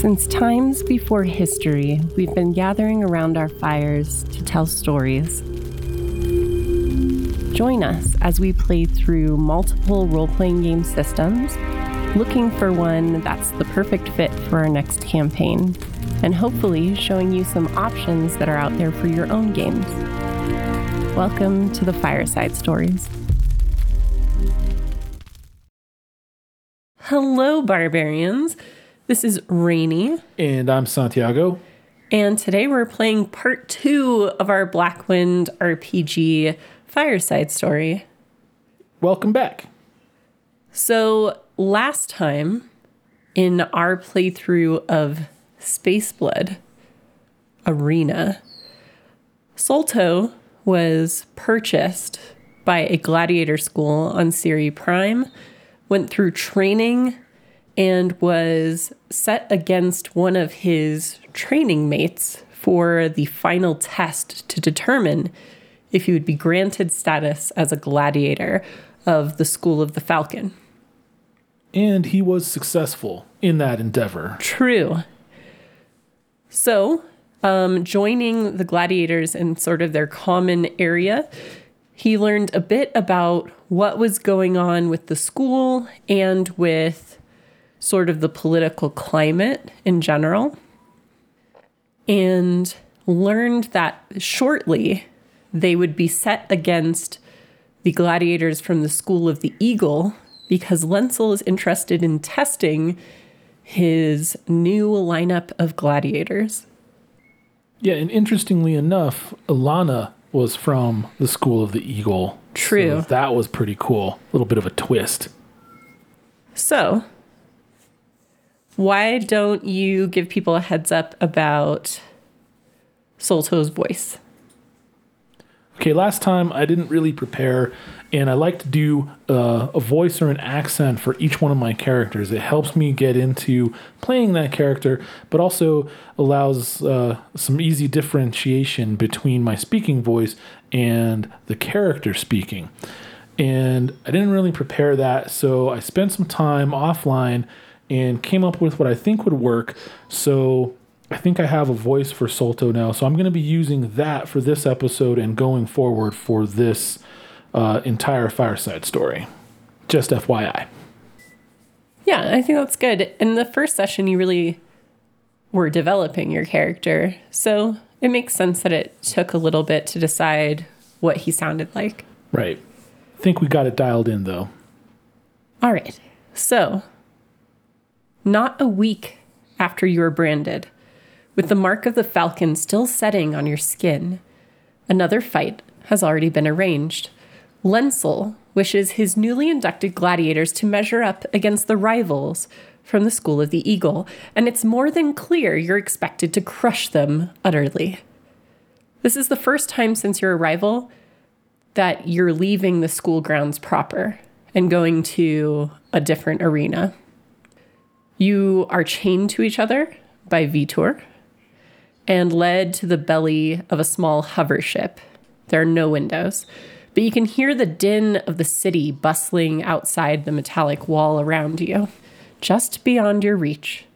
Since times before history, we've been gathering around our fires to tell stories. Join us as we play through multiple role playing game systems, looking for one that's the perfect fit for our next campaign, and hopefully showing you some options that are out there for your own games. Welcome to the Fireside Stories. Hello, barbarians. This is Rainy, And I'm Santiago. and today we're playing part two of our Blackwind RPG Fireside Story. Welcome back. So, last time in our playthrough of Space Blood Arena, Solto was purchased by a gladiator school on Siri Prime, went through training, and was set against one of his training mates for the final test to determine if he would be granted status as a gladiator of the School of the Falcon. And he was successful in that endeavor. True. So, um, joining the gladiators in sort of their common area, he learned a bit about what was going on with the school and with sort of the political climate in general, and learned that shortly they would be set against the gladiators from the School of the Eagle because Lenzel is interested in testing his new lineup of gladiators. Yeah, and interestingly enough, Alana was from the School of the Eagle. True. So that was pretty cool. A little bit of a twist. So, why don't you give people a heads up about Solto's voice? Okay, last time I didn't really prepare, and I like to do uh, a voice or an accent for each one of my characters. It helps me get into playing that character, but also allows uh, some easy differentiation between my speaking voice and the character speaking. And I didn't really prepare that, so I spent some time offline and came up with what I think would work. So I think I have a voice for Solto now, so I'm going to be using that for this episode and going forward for this uh, entire fireside story. Just FYI. Yeah, I think that's good. In the first session, you really were developing your character. So it makes sense that it took a little bit to decide what he sounded like. Right. I think we got it dialed in though. All right. So, not a week after you were branded, with the mark of the falcon still setting on your skin, another fight has already been arranged. Lenzel wishes his newly inducted gladiators to measure up against the rivals from the School of the Eagle, and it's more than clear you're expected to crush them utterly. This is the first time since your arrival that you're leaving the school grounds proper and going to a different arena. You are chained to each other by Vitor and led to the belly of a small hover ship. There are no windows, but you can hear the din of the city bustling outside the metallic wall around you, just beyond your reach.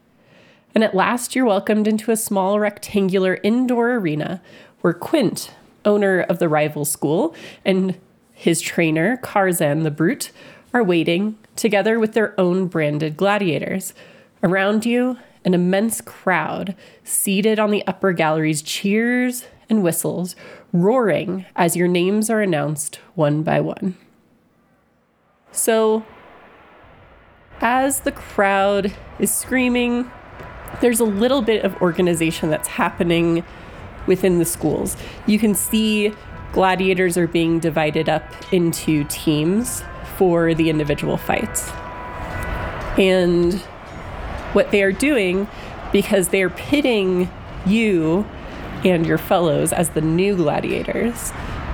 And at last, you're welcomed into a small rectangular indoor arena where Quint, owner of the rival school, and his trainer, Karzan the Brute, are waiting together with their own branded gladiators. Around you, an immense crowd seated on the upper galleries cheers and whistles, roaring as your names are announced one by one. So, as the crowd is screaming, there's a little bit of organization that's happening within the schools. You can see gladiators are being divided up into teams for the individual fights. And what they are doing, because they are pitting you and your fellows as the new gladiators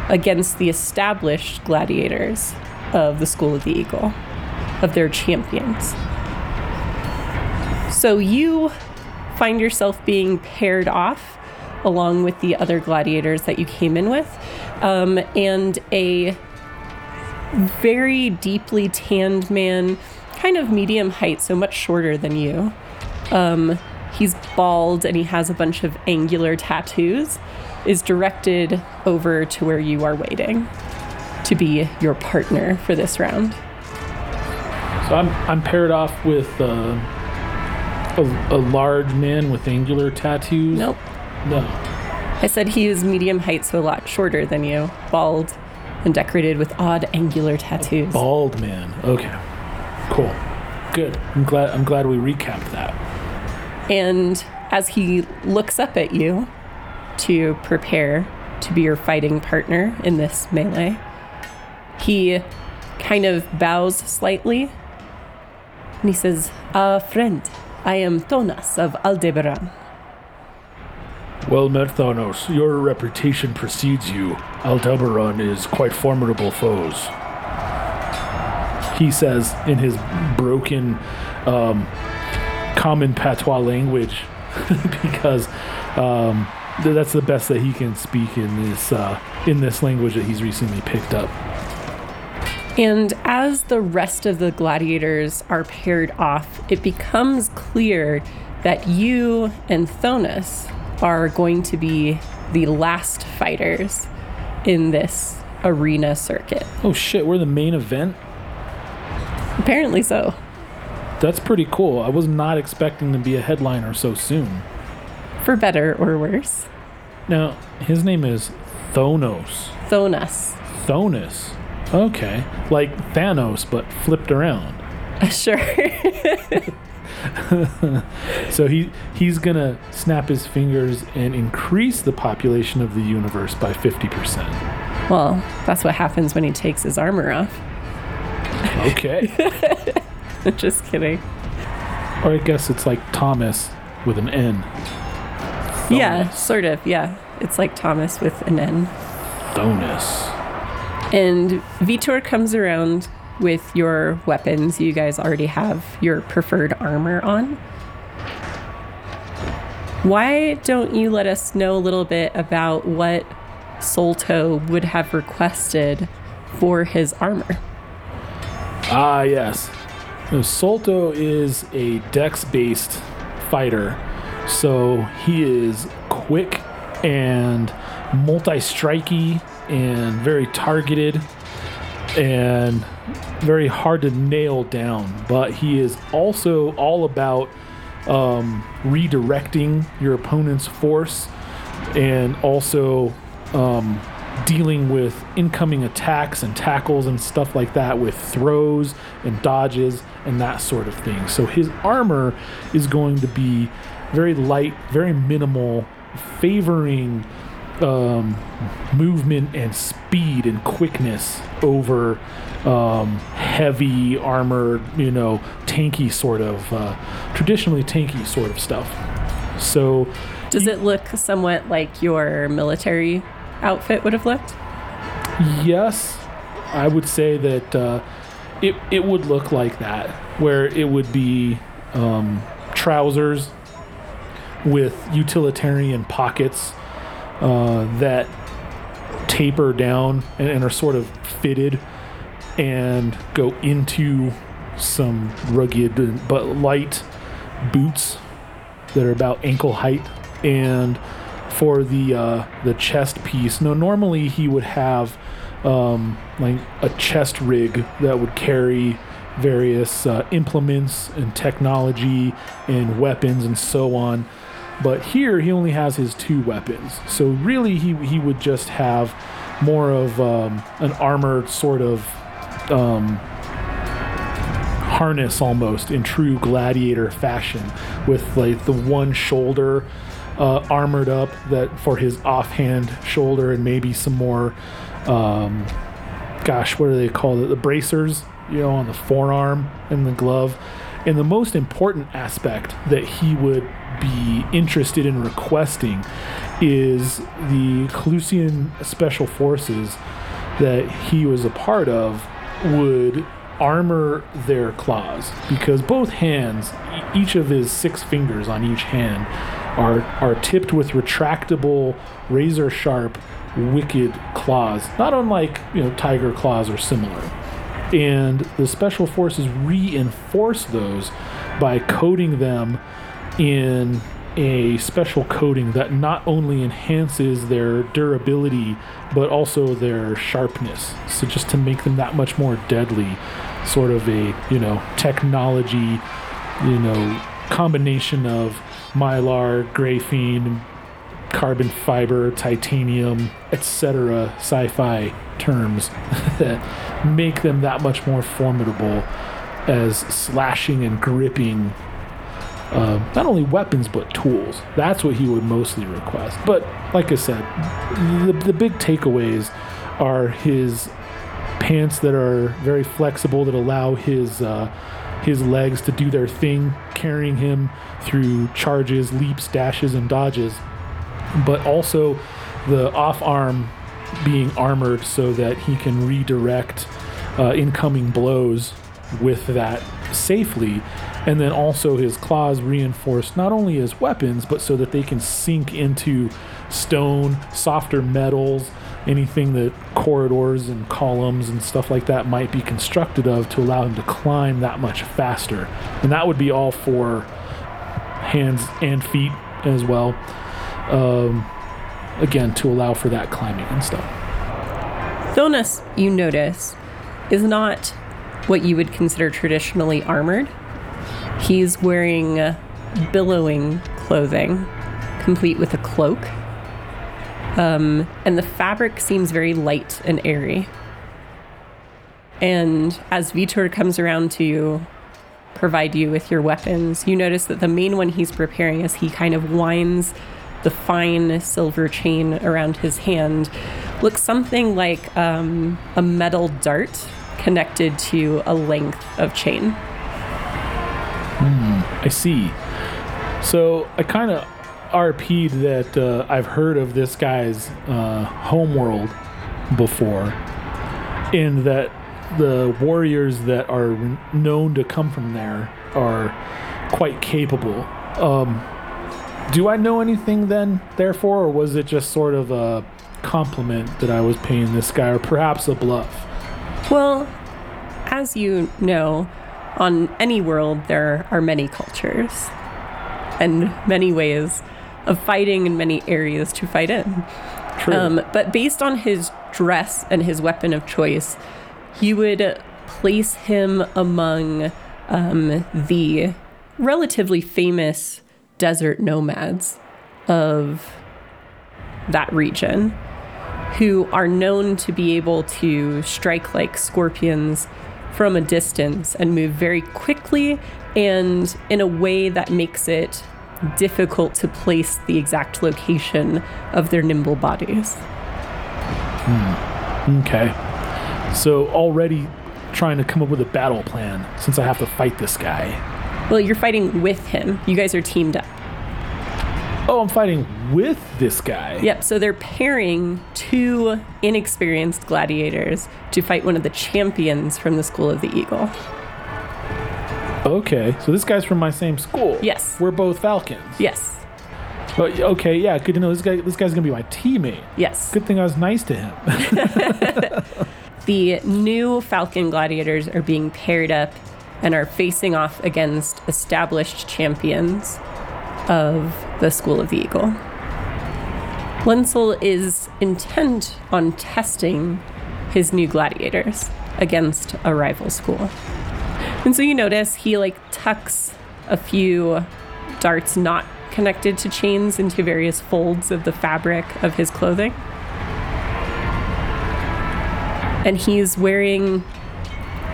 against the established gladiators of the School of the Eagle, of their champions. So you find yourself being paired off along with the other gladiators that you came in with, um, and a very deeply tanned man, kind of medium height, so much shorter than you, um, he's bald and he has a bunch of angular tattoos, is directed over to where you are waiting to be your partner for this round. So I'm I'm paired off with uh, a, a large man with angular tattoos. Nope. No. I said he is medium height, so a lot shorter than you, bald, and decorated with odd angular tattoos. Bald man. Okay. Cool. Good. I'm glad I'm glad we recapped that. And as he looks up at you to prepare to be your fighting partner in this melee, he kind of bows slightly and he says, uh, Friend, I am Thonas of Aldebaran. Well, Merthonos, your reputation precedes you. Aldebaran is quite formidable foes. He says in his broken, um, common patois language, because um, th- that's the best that he can speak in this uh, in this language that he's recently picked up. And as the rest of the gladiators are paired off, it becomes clear that you and Thonas are going to be the last fighters in this arena circuit. Oh shit, we're the main event. Apparently so. That's pretty cool. I was not expecting to be a headliner so soon. For better or worse. Now, his name is Thonos. Thonas. Thonus. Okay. Like Thanos, but flipped around. Sure. So he he's gonna snap his fingers and increase the population of the universe by 50%. well, that's what happens when he takes his armor off. Okay. Just kidding. or I guess it's like Thomas with an N. Yeah, sort of. Yeah. It's like Thomas with an N. Thonus. And Vitor comes around with your weapons. You guys already have your preferred armor on. Why don't you let us know a little bit about what Solto would have requested for his armor? Ah, yes. Now, Solto is a dex based fighter. So he is quick and multi strikey and very targeted and very hard to nail down. But he is also all about um, redirecting your opponent's force and also um, dealing with incoming attacks and tackles and stuff like that with throws and dodges and that sort of thing. So his armor is going to be very light, very minimal, favoring um, movement and speed and quickness over um, heavy armored, you know, tanky sort of, uh, traditionally tanky sort of stuff. So Does it look somewhat like your military outfit would have looked? Yes, I would say that uh, it it would look like that, where it would be um, trousers with utilitarian pockets uh, that taper down and, and are sort of fitted and go into some rugged but light boots that are about ankle height and for the uh, the chest piece. No normally he would have um, like a chest rig that would carry various uh, implements and technology and weapons and so on. But here he only has his two weapons. So really he, he would just have more of um, an armored sort of um, harness almost in true gladiator fashion with like the one shoulder uh, armored up that for his offhand shoulder and maybe some more um, gosh what do they call it? The bracers you know on the forearm and the glove. And the most important aspect that he would be interested in requesting is the Clusian special forces that he was a part of would armor their claws because both hands each of his six fingers on each hand are are tipped with retractable razor sharp wicked claws not unlike you know tiger claws or similar and the special forces reinforce those by coating them in a special coating that not only enhances their durability but also their sharpness. So just to make them that much more deadly, sort of a you know technology, you know combination of mylar, graphene, carbon fiber, titanium, etc. sci-fi terms that make them that much more formidable as slashing and gripping uh, not only weapons but tools. That's what he would mostly request. But like I said, the, the big takeaways are his pants that are very flexible that allow his uh, his legs to do their thing, carrying him through charges, leaps, dashes, and dodges. But also the off arm being armored so that he can redirect uh, incoming blows with that safely and then also his claws reinforced not only as weapons but so that they can sink into stone softer metals anything that corridors and columns and stuff like that might be constructed of to allow him to climb that much faster and that would be all for hands and feet as well um, again to allow for that climbing and stuff Thonus, you notice, is not what you would consider traditionally armored. He's wearing billowing clothing, complete with a cloak. Um, and the fabric seems very light and airy. And as Vitor comes around to provide you with your weapons, you notice that the main one he's preparing as he kind of winds the fine silver chain around his hand looks something like um, a metal dart connected to a length of chain. I see. So I kind of RP'd that uh, I've heard of this guy's uh, homeworld before, in that the warriors that are known to come from there are quite capable. Um, do I know anything then, therefore, or was it just sort of a compliment that I was paying this guy, or perhaps a bluff? Well, as you know, on any world there are many cultures and many ways of fighting in many areas to fight in. True. Um, but based on his dress and his weapon of choice, you would place him among um, the relatively famous desert nomads of that region who are known to be able to strike like scorpions from a distance and move very quickly and in a way that makes it difficult to place the exact location of their nimble bodies. Hmm. Okay. So already trying to come up with a battle plan since I have to fight this guy. Well, you're fighting with him. You guys are teamed up. Oh, I'm fighting with this guy. Yep, so they're pairing two inexperienced gladiators to fight one of the champions from the School of the Eagle. Okay. So this guy's from my same school. Yes. We're both Falcons. Yes. But okay, yeah, good to know this guy this guy's going to be my teammate. Yes. Good thing I was nice to him. The new Falcon gladiators are being paired up and are facing off against established champions of the School of the Eagle. Lenzel is intent on testing his new gladiators against a rival school. And so you notice he like tucks a few darts not connected to chains into various folds of the fabric of his clothing. And he's wearing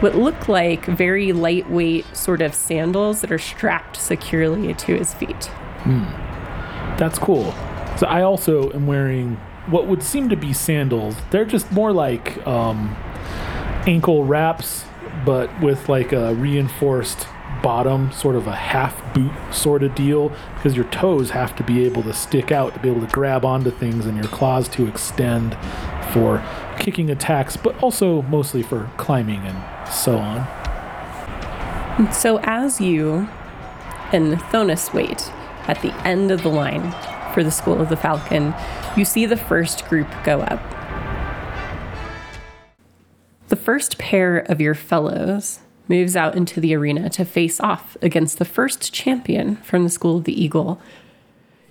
what look like very lightweight sort of sandals that are strapped securely to his feet. That's cool. So I also am wearing what would seem to be sandals. They're just more like um, ankle wraps, but with like a reinforced bottom, sort of a half boot sort of deal, because your toes have to be able to stick out to be able to grab onto things and your claws to extend for kicking attacks, but also mostly for climbing and so on. So as you and Thonus wait at the end of the line for the School of the Falcon, you see the first group go up. The first pair of your fellows moves out into the arena to face off against the first champion from the School of the Eagle.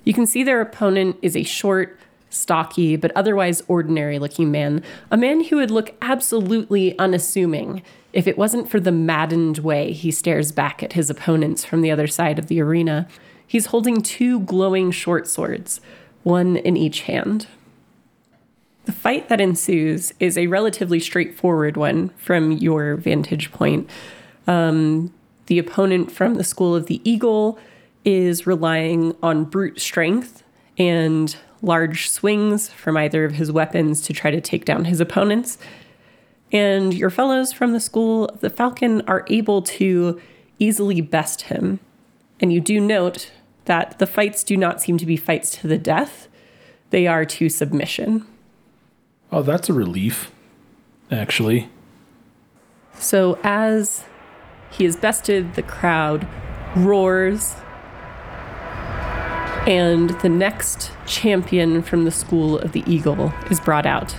You can see their opponent is a short, stocky, but otherwise ordinary looking man, a man who would look absolutely unassuming if it wasn't for the maddened way he stares back at his opponents from the other side of the arena. He's holding two glowing short swords, one in each hand. The fight that ensues is a relatively straightforward one from your vantage point. Um, the opponent from the School of the Eagle is relying on brute strength and large swings from either of his weapons to try to take down his opponents. And your fellows from the School of the Falcon are able to easily best him. And you do note that the fights do not seem to be fights to the death, they are to submission. Oh, that's a relief, actually. So as he is bested, the crowd roars. And the next champion from the School of the Eagle is brought out.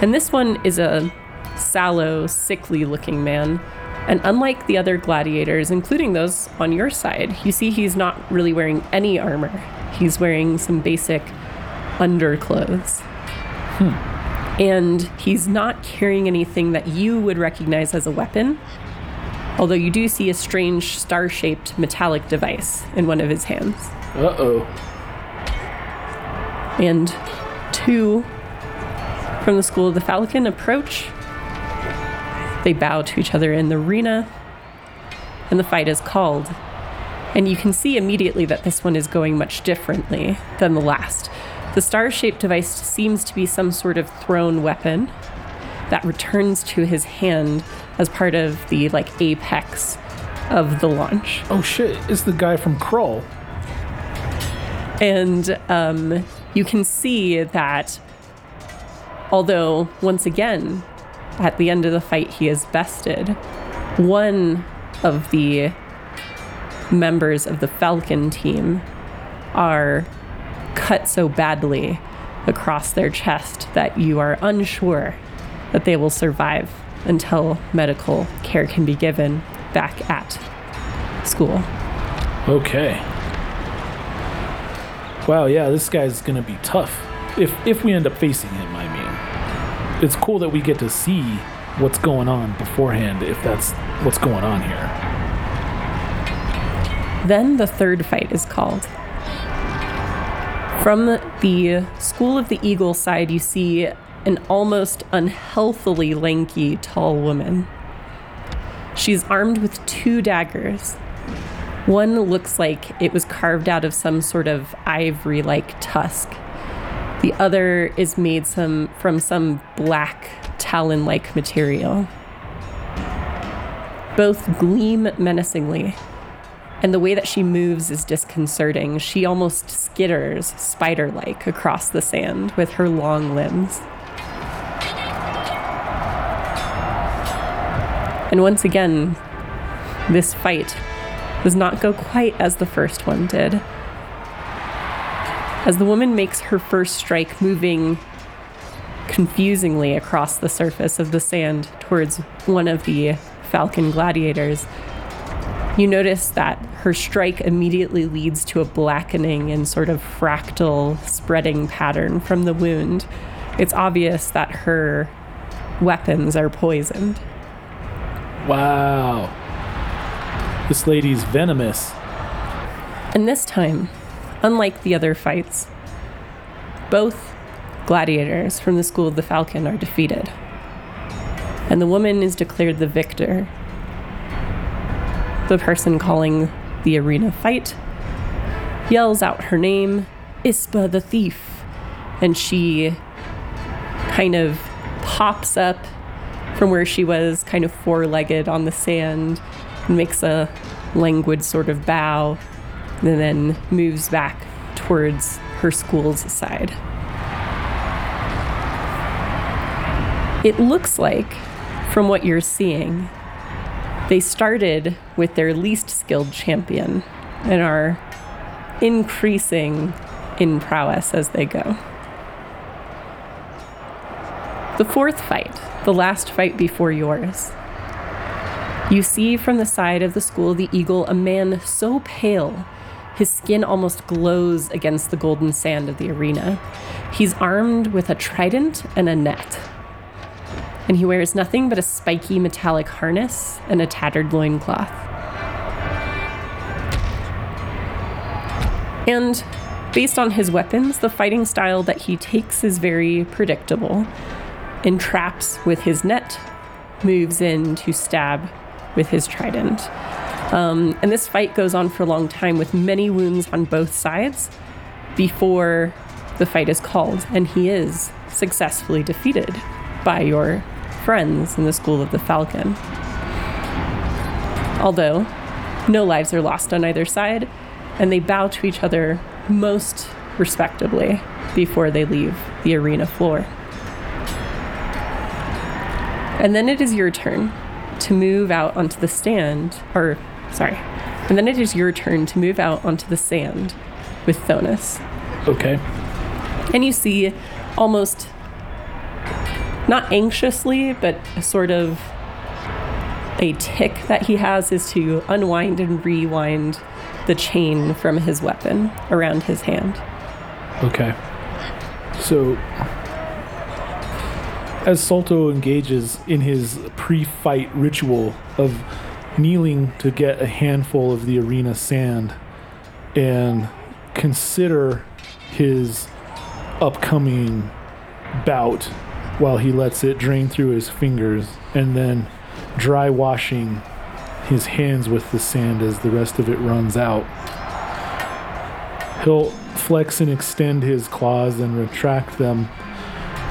And this one is a sallow, sickly looking man. And unlike the other gladiators, including those on your side, you see he's not really wearing any armor. He's wearing some basic underclothes. Hmm. And he's not carrying anything that you would recognize as a weapon, although you do see a strange star shaped metallic device in one of his hands. Uh oh. And two from the School of the Falcon approach. They bow to each other in the arena, and the fight is called. And you can see immediately that this one is going much differently than the last. The star shaped device seems to be some sort of thrown weapon that returns to his hand as part of the like apex of the launch. Oh shit, it's the guy from Kroll. And um, you can see that although, once again, at the end of the fight, he is bested, one of the members of the Falcon team are cut so badly across their chest that you are unsure that they will survive until medical care can be given back at school. Okay. Wow, yeah, this guy's gonna be tough. If if we end up facing him, I mean. It's cool that we get to see what's going on beforehand, if that's what's going on here. Then the third fight is called. From the School of the Eagle side, you see an almost unhealthily lanky, tall woman. She's armed with two daggers. One looks like it was carved out of some sort of ivory like tusk. The other is made some from some black talon like material. Both gleam menacingly, and the way that she moves is disconcerting. She almost skitters spider like across the sand with her long limbs. And once again, this fight does not go quite as the first one did. As the woman makes her first strike, moving confusingly across the surface of the sand towards one of the falcon gladiators, you notice that her strike immediately leads to a blackening and sort of fractal spreading pattern from the wound. It's obvious that her weapons are poisoned. Wow. This lady's venomous. And this time, unlike the other fights, both gladiators from the School of the Falcon are defeated. And the woman is declared the victor the person calling the arena fight yells out her name, Ispa the Thief, and she kind of pops up from where she was, kind of four legged on the sand, and makes a languid sort of bow, and then moves back towards her school's side. It looks like, from what you're seeing, they started with their least champion and are increasing in prowess as they go. The fourth fight, the last fight before yours, You see from the side of the school of the eagle a man so pale, his skin almost glows against the golden sand of the arena. He's armed with a trident and a net. And he wears nothing but a spiky metallic harness and a tattered loincloth. And based on his weapons, the fighting style that he takes is very predictable. Entraps with his net, moves in to stab with his trident. Um, and this fight goes on for a long time with many wounds on both sides before the fight is called. And he is successfully defeated by your friends in the School of the Falcon. Although no lives are lost on either side, and they bow to each other most respectably before they leave the arena floor. And then it is your turn to move out onto the stand, or sorry, and then it is your turn to move out onto the sand with Thonus. Okay. And you see almost not anxiously, but a sort of a tick that he has is to unwind and rewind the chain from his weapon around his hand. Okay. So, as Solto engages in his pre fight ritual of kneeling to get a handful of the arena sand and consider his upcoming bout while he lets it drain through his fingers and then dry washing his hands with the sand as the rest of it runs out. He'll flex and extend his claws and retract them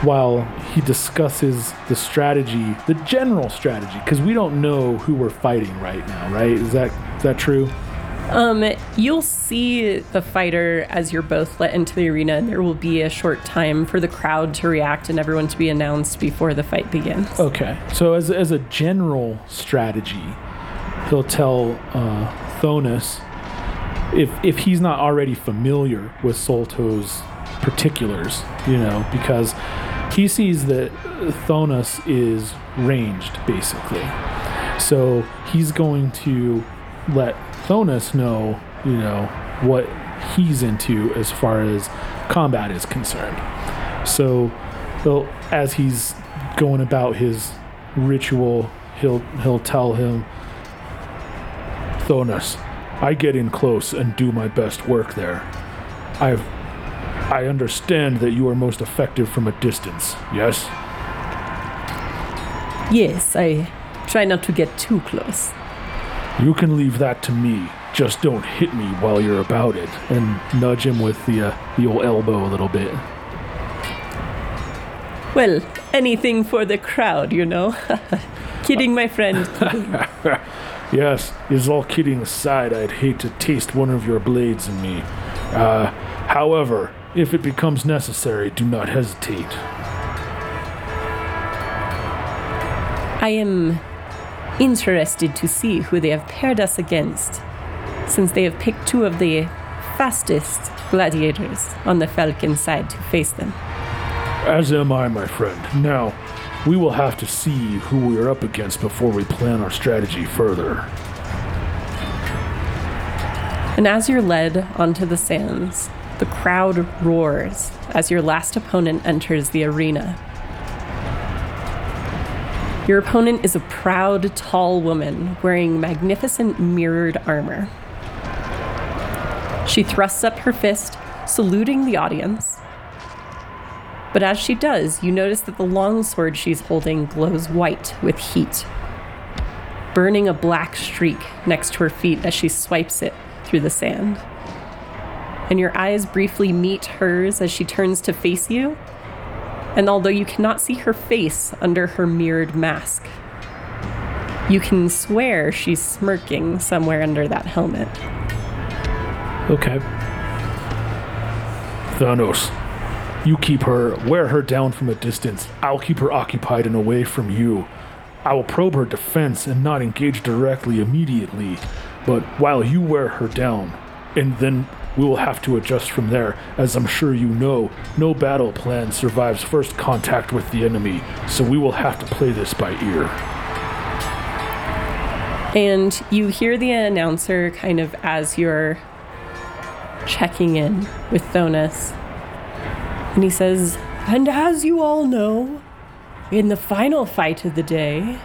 while he discusses the strategy, the general strategy, because we don't know who we're fighting right now, right? Is that is that true? Um, you'll see the fighter as you're both let into the arena, and there will be a short time for the crowd to react and everyone to be announced before the fight begins. Okay. So as as a general strategy, he'll tell uh, Thonus if if he's not already familiar with Solto's particulars, you know, because he sees that Thonus is ranged basically. So he's going to let Thonus know, you know, what he's into as far as combat is concerned. So he'll, as he's going about his ritual, he'll he'll tell him, Thonus, I get in close and do my best work there. I've I understand that you are most effective from a distance, yes? Yes, I try not to get too close. You can leave that to me. Just don't hit me while you're about it. And nudge him with the, uh, the old elbow a little bit. Well, anything for the crowd, you know. Kidding, my friend. Yes, is all kidding aside, I'd hate to taste one of your blades in me. Uh, however, if it becomes necessary, do not hesitate. I am interested to see who they have paired us against, since they have picked two of the fastest gladiators on the Falcon side to face them. As am I, my friend. Now, we will have to see who we are up against before we plan our strategy further. And as you're led onto the sands, the crowd roars as your last opponent enters the arena. Your opponent is a proud, tall woman wearing magnificent mirrored armor. She thrusts up her fist, saluting the audience. But as she does, you notice that the longsword she's holding glows white with heat, burning a black streak next to her feet as she swipes it through the sand. And your eyes briefly meet hers as she turns to face you. And although you cannot see her face under her mirrored mask, you can swear she's smirking somewhere under that helmet. Okay. Thanos, you keep her, wear her down from a distance. I'll keep her occupied and away from you. I will probe her defense and not engage directly immediately, but while you wear her down, and then we will have to adjust from there. As I'm sure you know, no battle plan survives first contact with the enemy, so we will have to play this by ear. And you hear the announcer kind of as you're checking in with Thonus. And he says, And as you all know, in the final fight of the day,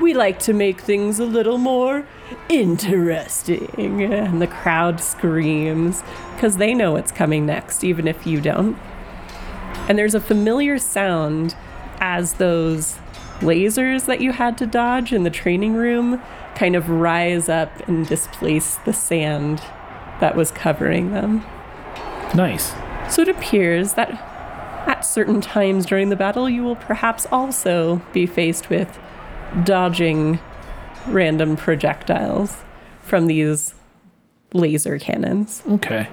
we like to make things a little more interesting. And the crowd screams because they know what's coming next, even if you don't. And there's a familiar sound as those lasers that you had to dodge in the training room kind of rise up and displace the sand that was covering them. Nice. So it appears that at certain times during the battle, you will perhaps also be faced with dodging random projectiles from these laser cannons. Okay.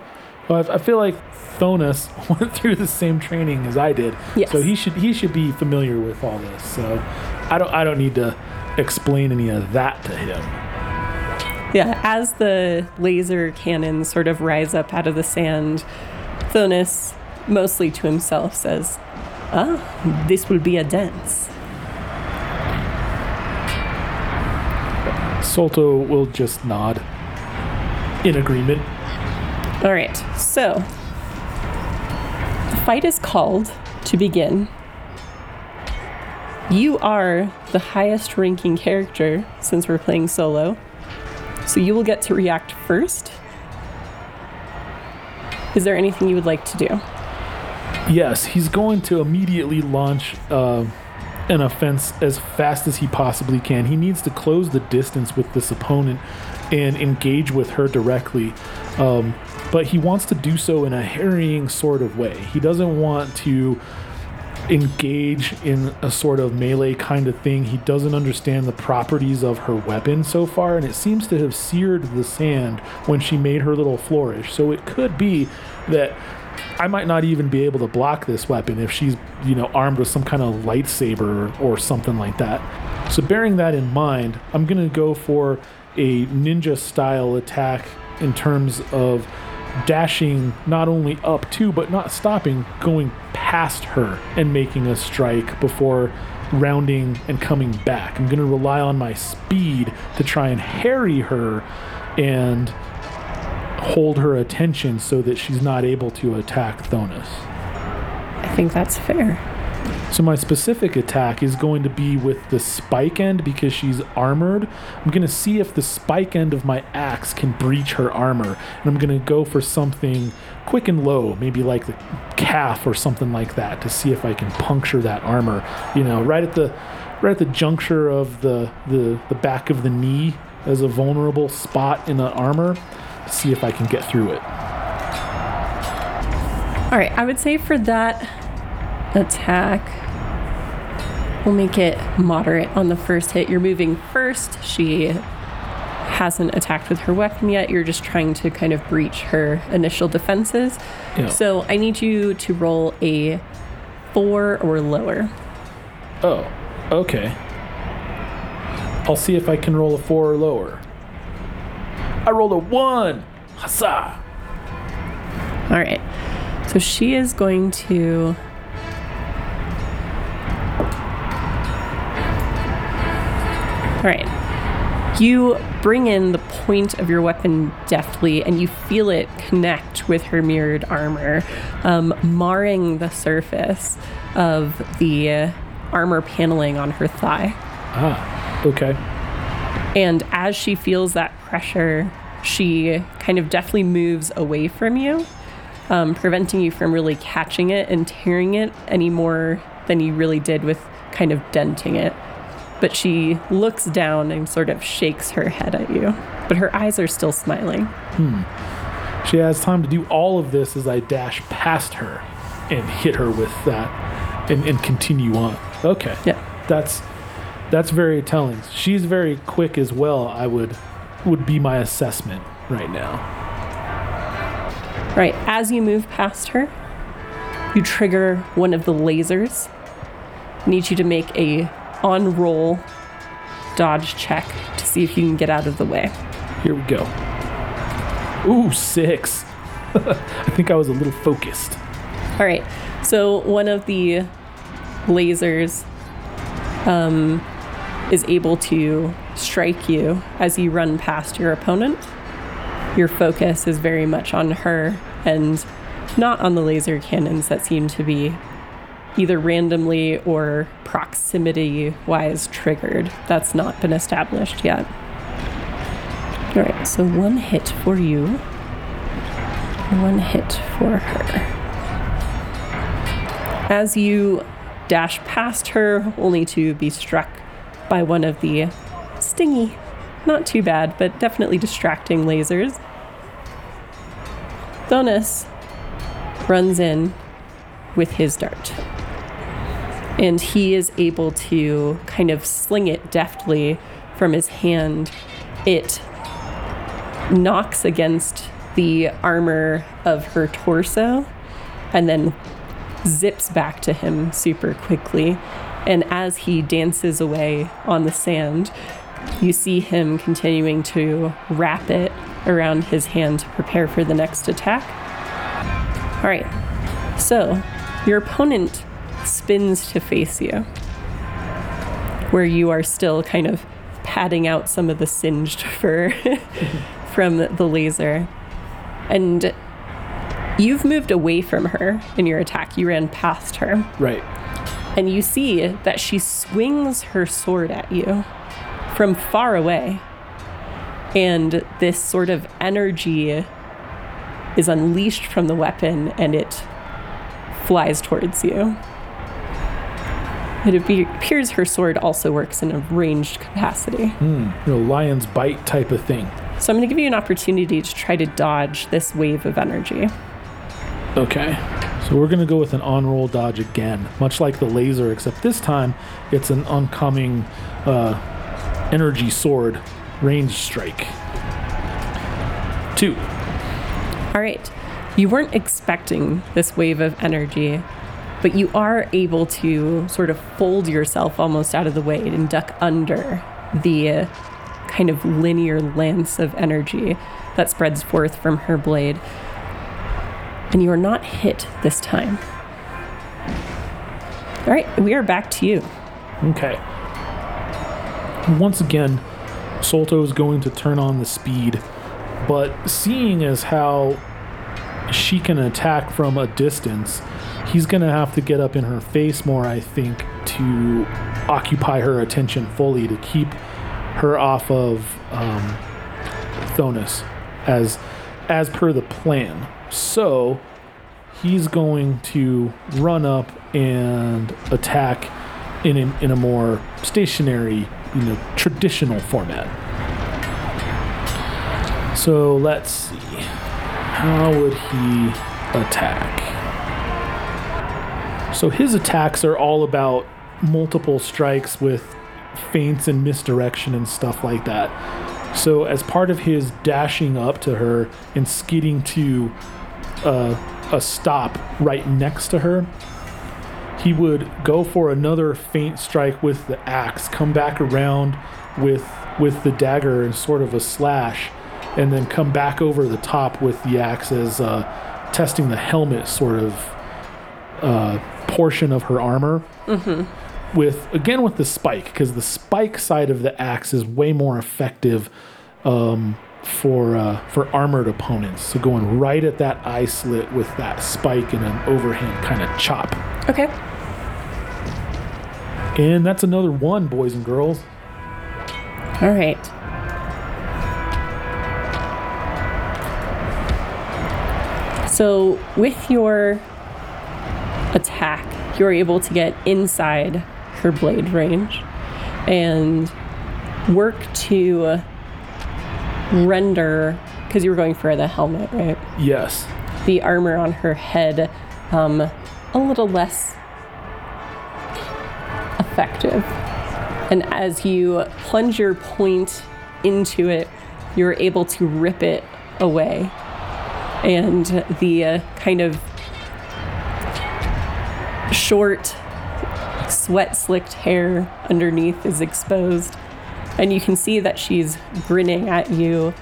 Well, I I feel like Thonus went through the same training as I did, Yes. so he should he should be familiar with all this. So I don't I don't need to explain any of that to him. Yeah, as the laser cannons sort of rise up out of the sand, Thonus, mostly to himself, says, Ah, this will be a dance. Solto will just nod in agreement. All right, so the fight is called to begin. You are the highest ranking character since we're playing solo, so you will get to react first. Is there anything you would like to do? Yes, he's going to immediately launch uh, an offense as fast as he possibly can. He needs to close the distance with this opponent and engage with her directly. Um, but he wants to do so in a harrying sort of way. He doesn't want to engage in a sort of melee kind of thing. He doesn't understand the properties of her weapon so far, and it seems to have seared the sand when she made her little flourish. So it could be that I might not even be able to block this weapon if she's, you know, armed with some kind of lightsaber or, something like that. So bearing that in mind, I'm going to go for a ninja style attack in terms of dashing not only up to but not stopping going past her and making a strike before rounding and coming back i'm going to rely on my speed to try and harry her and hold her attention so that she's not able to attack thonus I think that's fair. so my specific attack is going to be with the spike end because she's armored. I'm going to see if the spike end of my axe can breach her armor, and I'm going to go for something quick and low, maybe like the calf or something like that, to see if I can puncture that armor. You know, right at the right at the juncture of the the, the back of the knee as a vulnerable spot in the armor. See if I can get through it. All right, I would say for that attack, we'll make it moderate on the first hit. You're moving first. She hasn't attacked with her weapon yet. You're just trying to kind of breach her initial defenses. Yeah. So I need you to roll a four or lower. Oh, okay. I'll see if I can roll a four or lower. I rolled a one. Huzzah! All right. So she is going to. All right. You bring in the point of your weapon deftly, and you feel it connect with her mirrored armor, um, marring the surface of the armor paneling on her thigh. Ah, okay. And as she feels that pressure, she kind of deftly moves away from you, um, preventing you from really catching it and tearing it any more than you really did with kind of denting it. But she looks down and sort of shakes her head at you. But her eyes are still smiling. Hmm. She has time to do all of this as I dash past her and hit her with that and, and continue on. Okay. Yeah. That's that's very telling. She's very quick as well, I would would be my assessment right now. Right. As you move past her, you trigger one of the lasers. Need you to make a on roll dodge check to see if you can get out of the way. Here we go. Ooh, six. I think I was a little focused. All right. So one of the lasers um, is able to strike you as you run past your opponent. Your focus is very much on her and not on the laser cannons that seem to be either randomly or proximity wise triggered. That's not been established yet. All right, so one hit for you, one hit for her. As you dash past her, only to be struck by one of the stingy, not too bad, but definitely distracting lasers. Thonus runs in with his dart. And he is able to kind of sling it deftly from his hand. It knocks against the armor of her torso and then zips back to him super quickly. And as he dances away on the sand, you see him continuing to wrap it around his hand to prepare for the next attack. All right, so your opponent spins to face you, where you are still kind of patting out some of the singed fur from the laser. And you've moved away from her in your attack. You ran past her. Right. And you see that she swings her sword at you from far away. And this sort of energy is unleashed from the weapon and it flies towards you. It appears her sword also works in a ranged capacity. Hmm. You know, lion's bite type of thing. So I'm going to give you an opportunity to try to dodge this wave of energy. Okay. So we're going to go with an on roll dodge again, much like the laser, except this time it's an oncoming uh, energy sword range strike. Two. All right. You weren't expecting this wave of energy, but you are able to sort of fold yourself almost out of the way and duck under the uh, kind of linear lance of energy that spreads forth from her blade. And you are not hit this time. All right, we are back to you. Okay. Once again, Solto is going to turn on the speed, but seeing as how she can attack from a distance, he's going to have to get up in her face more, I think, to occupy her attention fully to keep her off of um, Thonus as as per the plan. So he's going to run up and attack in a, in a more stationary, you know, traditional format. So let's see. How would he attack? So his attacks are all about multiple strikes with feints and misdirection and stuff like that. So as part of his dashing up to her and skidding to uh, a stop right next to her, he would go for another feint strike with the axe, come back around with with the dagger and sort of a slash, and then come back over the top with the axe as uh, testing the helmet sort of uh, portion of her armor. With again with the spike, because the spike side of the axe is way more effective um, for uh, for armored opponents. So going right at that eye slit with that spike and an overhand kind of chop. Okay. And that's another one, boys and girls. All right. So, with your attack, you're able to get inside her blade range and work to render, because you were going for the helmet, right? Yes. The armor on her head um, a little less effective. And as you plunge your point into it, you're able to rip it away. And the uh, kind of short, sweat slicked hair underneath is exposed. And you can see that she's grinning at you.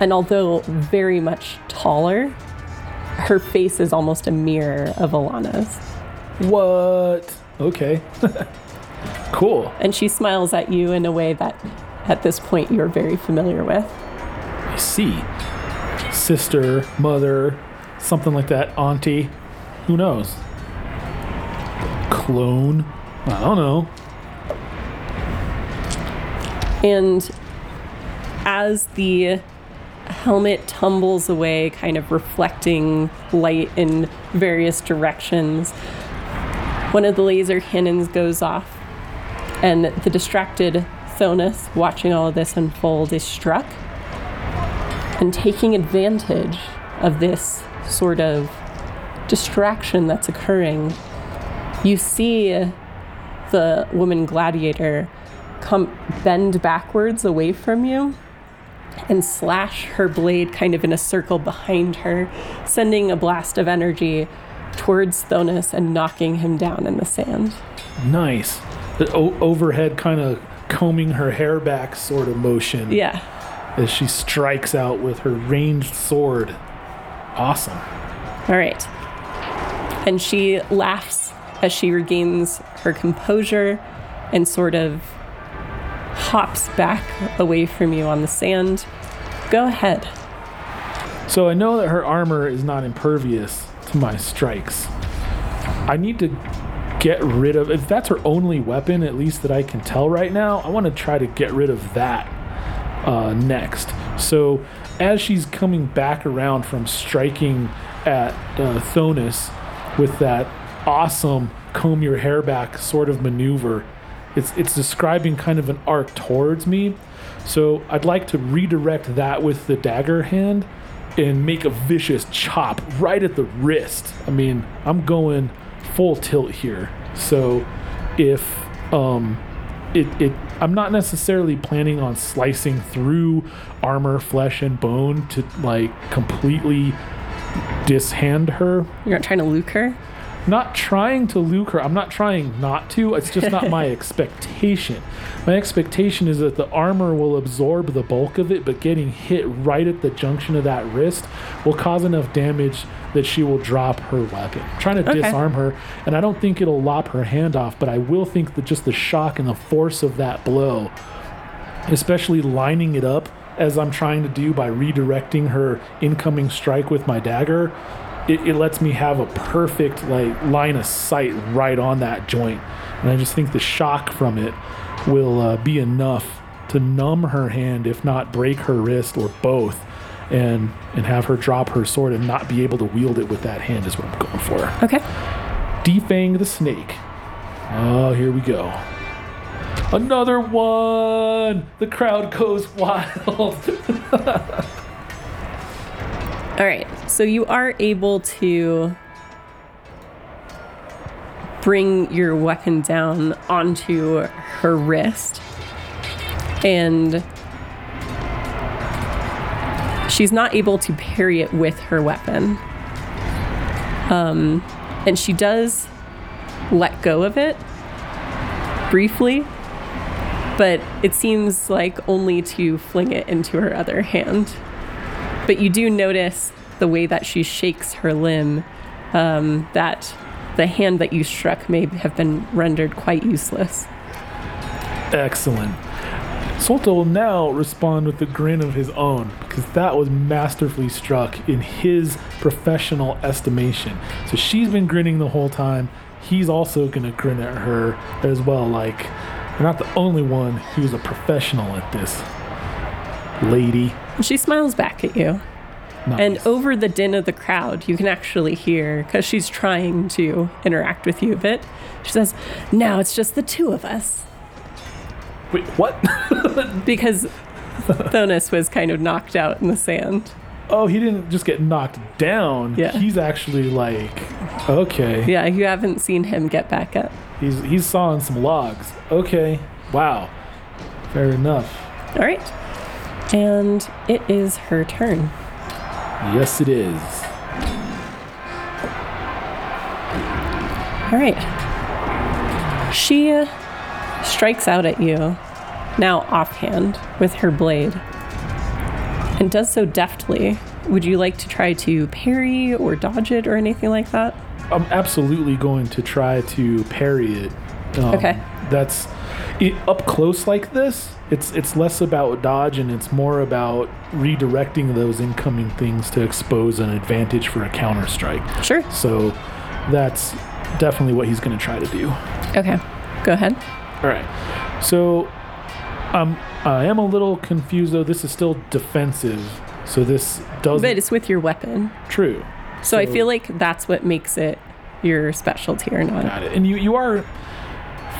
And although very much taller, her face is almost a mirror of Alana's. What? Okay. Cool. And she smiles at you in a way that at this point you're very familiar with. I see. Sister, mother, something like that, auntie. Who knows? Clone. I don't know. And as the helmet tumbles away, kind of reflecting light in various directions, one of the laser cannons goes off, and the distracted Thonus, watching all of this unfold, is struck. And taking advantage of this sort of distraction that's occurring, you see the woman gladiator come bend backwards away from you and slash her blade kind of in a circle behind her, sending a blast of energy towards Thonus and knocking him down in the sand. Nice. The o- overhead kind of combing her hair back sort of motion Yeah. as she strikes out with her ranged sword. Awesome. All right. And she laughs as she regains her composure and sort of hops back away from you on the sand. Go ahead. So I know that her armor is not impervious to my strikes. I need to get rid of if that's her only weapon, at least that I can tell right now. I want to try to get rid of that uh, next. So as she's coming back around from striking at uh, Thonus with that awesome comb your hair back sort of maneuver, it's it's describing kind of an arc towards me. So I'd like to redirect that with the dagger hand and make a vicious chop right at the wrist. I mean, I'm going full tilt here. So if um it, it I'm not necessarily planning on slicing through armor, flesh, and bone to like completely dishand her. You're not trying to luke her? Not trying to luke her. I'm not trying not to. It's just not my expectation. My expectation is that the armor will absorb the bulk of it, but getting hit right at the junction of that wrist will cause enough damage that she will drop her weapon. I'm trying to Okay. disarm her, and I don't think it'll lop her hand off, but I will think that just the shock and the force of that blow, especially lining it up as I'm trying to do by redirecting her incoming strike with my dagger, it, it lets me have a perfect like line of sight right on that joint. And I just think the shock from it will uh, be enough to numb her hand, if not break her wrist or both, and and have her drop her sword and not be able to wield it with that hand is what I'm going for. Okay. Defang the snake. Oh, here we go. Another one. The crowd goes wild. All right. So you are able to bring your weapon down onto her wrist. And she's not able to parry it with her weapon. Um, and she does let go of it briefly, but it seems like only to fling it into her other hand. But you do notice the way that she shakes her limb, um, that the hand that you struck may have been rendered quite useless. Excellent. Solto will now respond with a grin of his own because that was masterfully struck in his professional estimation. So she's been grinning the whole time. He's also going to grin at her as well. Like, you're not the only one who's a professional at this, lady. She smiles back at you. Nice. And over the din of the crowd, you can actually hear, because she's trying to interact with you a bit, she says, Now it's just the two of us. Wait, what? Because Thonus was kind of knocked out in the sand. oh, he didn't just get knocked down. Yeah. He's actually like, okay. Yeah, you haven't seen him get back up. He's he's sawing some logs. Okay. Wow. Fair enough. All right. And it is her turn. Yes, it is. All right. She uh, strikes out at you, now offhand, with her blade, and does so deftly. Would you like to try to parry or dodge it or anything like that? I'm absolutely going to try to parry it. um, Okay. That's it, up close like this. It's it's less about dodge and it's more about redirecting those incoming things to expose an advantage for a counter strike. Sure. So that's definitely what he's going to try to do. Okay. Go ahead. All right. So um, I am a little confused though. This is still defensive. So this doesn't But it's with your weapon. true. So, I feel like that's what makes it your specialty or not. Got it. And you, you are,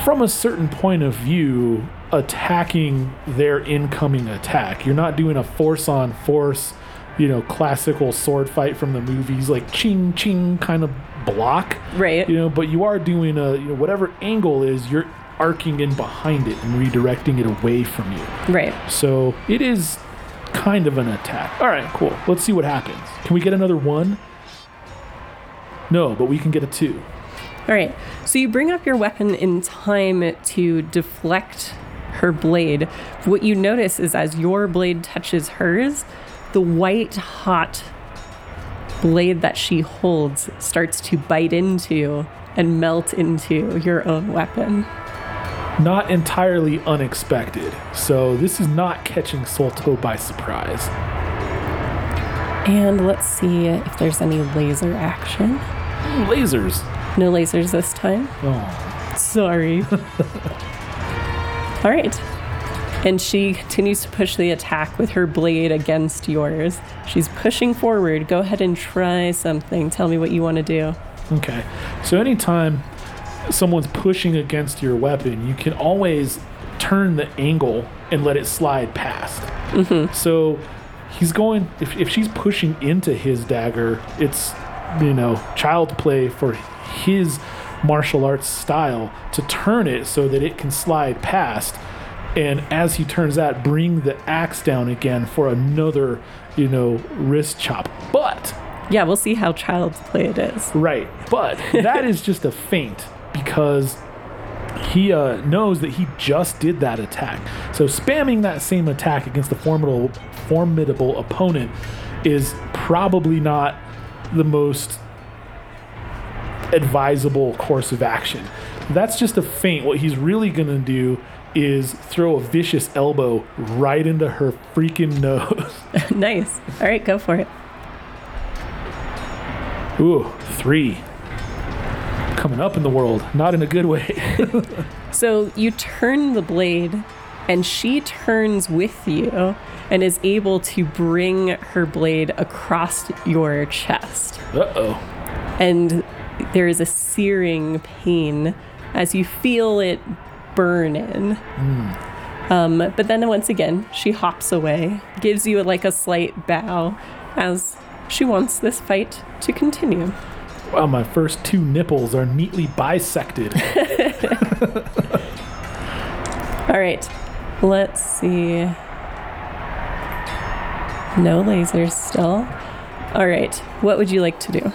from a certain point of view, attacking their incoming attack. You're not doing a force on force, you know, classical sword fight from the movies, like ching ching kind of block. Right. You know, but you are doing a, you know, whatever angle is, you're arcing in behind it and redirecting it away from you. Right. So it is kind of an attack. All right, cool. Let's see what happens. Can we get another one? No, but we can get a two. All right. So you bring up your weapon in time to deflect her blade. What you notice is as your blade touches hers, the white hot blade that she holds starts to bite into and melt into your own weapon. Not entirely unexpected. So this is not catching Solto by surprise. And let's see if there's any laser action. Lasers. No lasers this time. Oh, Sorry. All right. And she continues to push the attack with her blade against yours. She's pushing forward. Go ahead and try something. Tell me what you want to do. okay. So anytime someone's pushing against your weapon, you can always turn the angle and let it slide past. Mm-hmm. So he's going, if, if she's pushing into his dagger, it's, you know, child play for his martial arts style to turn it so that it can slide past. And as he turns that, bring the axe down again for another, you know, wrist chop. But Yeah, we'll see how child's play it is. Right, but that is just a feint because he uh, knows that he just did that attack. So spamming that same attack against the formidable, formidable opponent is probably not the most advisable course of action. That's just a feint. What he's really going to do is throw a vicious elbow right into her freaking nose. nice. All right, go for it. Ooh, three. Coming up in the world, not in a good way. So you turn the blade, and she turns with you and is able to bring her blade across your chest. Uh oh. and there is a searing pain as you feel it burn in. Um, but then once again, she hops away, gives you like a slight bow as she wants this fight to continue. Wow, my first two nipples are neatly bisected. All right, let's see. No lasers still. All right, what would you like to do?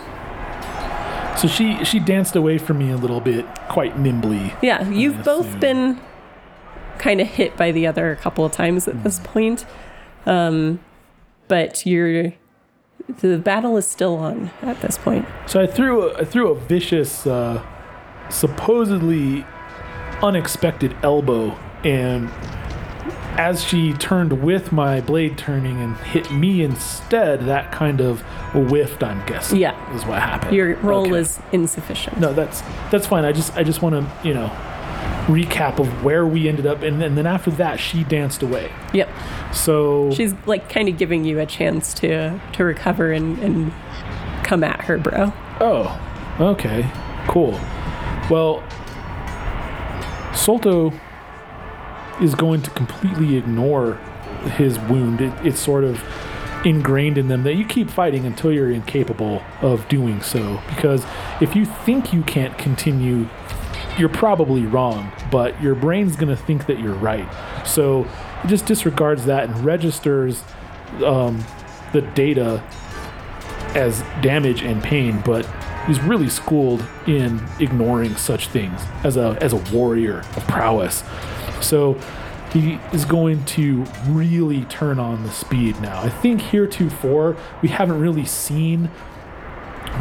So she she danced away from me a little bit, quite nimbly. Yeah, you've both been kind of hit by the other a couple of times at this point. Um, but you're the battle is still on at this point. So I threw a, I threw a vicious, uh, supposedly unexpected elbow, and as she turned with my blade turning and hit me instead, that kind of whiffed. I'm guessing. Yeah. is what happened. Your roll Okay. is insufficient. No, that's that's fine. I just I just want to you know recap of where we ended up, and, and then after that she danced away. Yep. So She's like kind of giving you a chance to to recover and, and come at her, bro. oh, okay, cool. Well, Solto is going to completely ignore his wound. It, it's sort of ingrained in them that you keep fighting until you're incapable of doing so. Because if you think you can't continue, you're probably wrong, but your brain's going to think that you're right. So it just disregards that and registers um, the data as damage and pain, but he's really schooled in ignoring such things as a as a warrior of prowess. So he is going to really turn on the speed now. I think heretofore we haven't really seen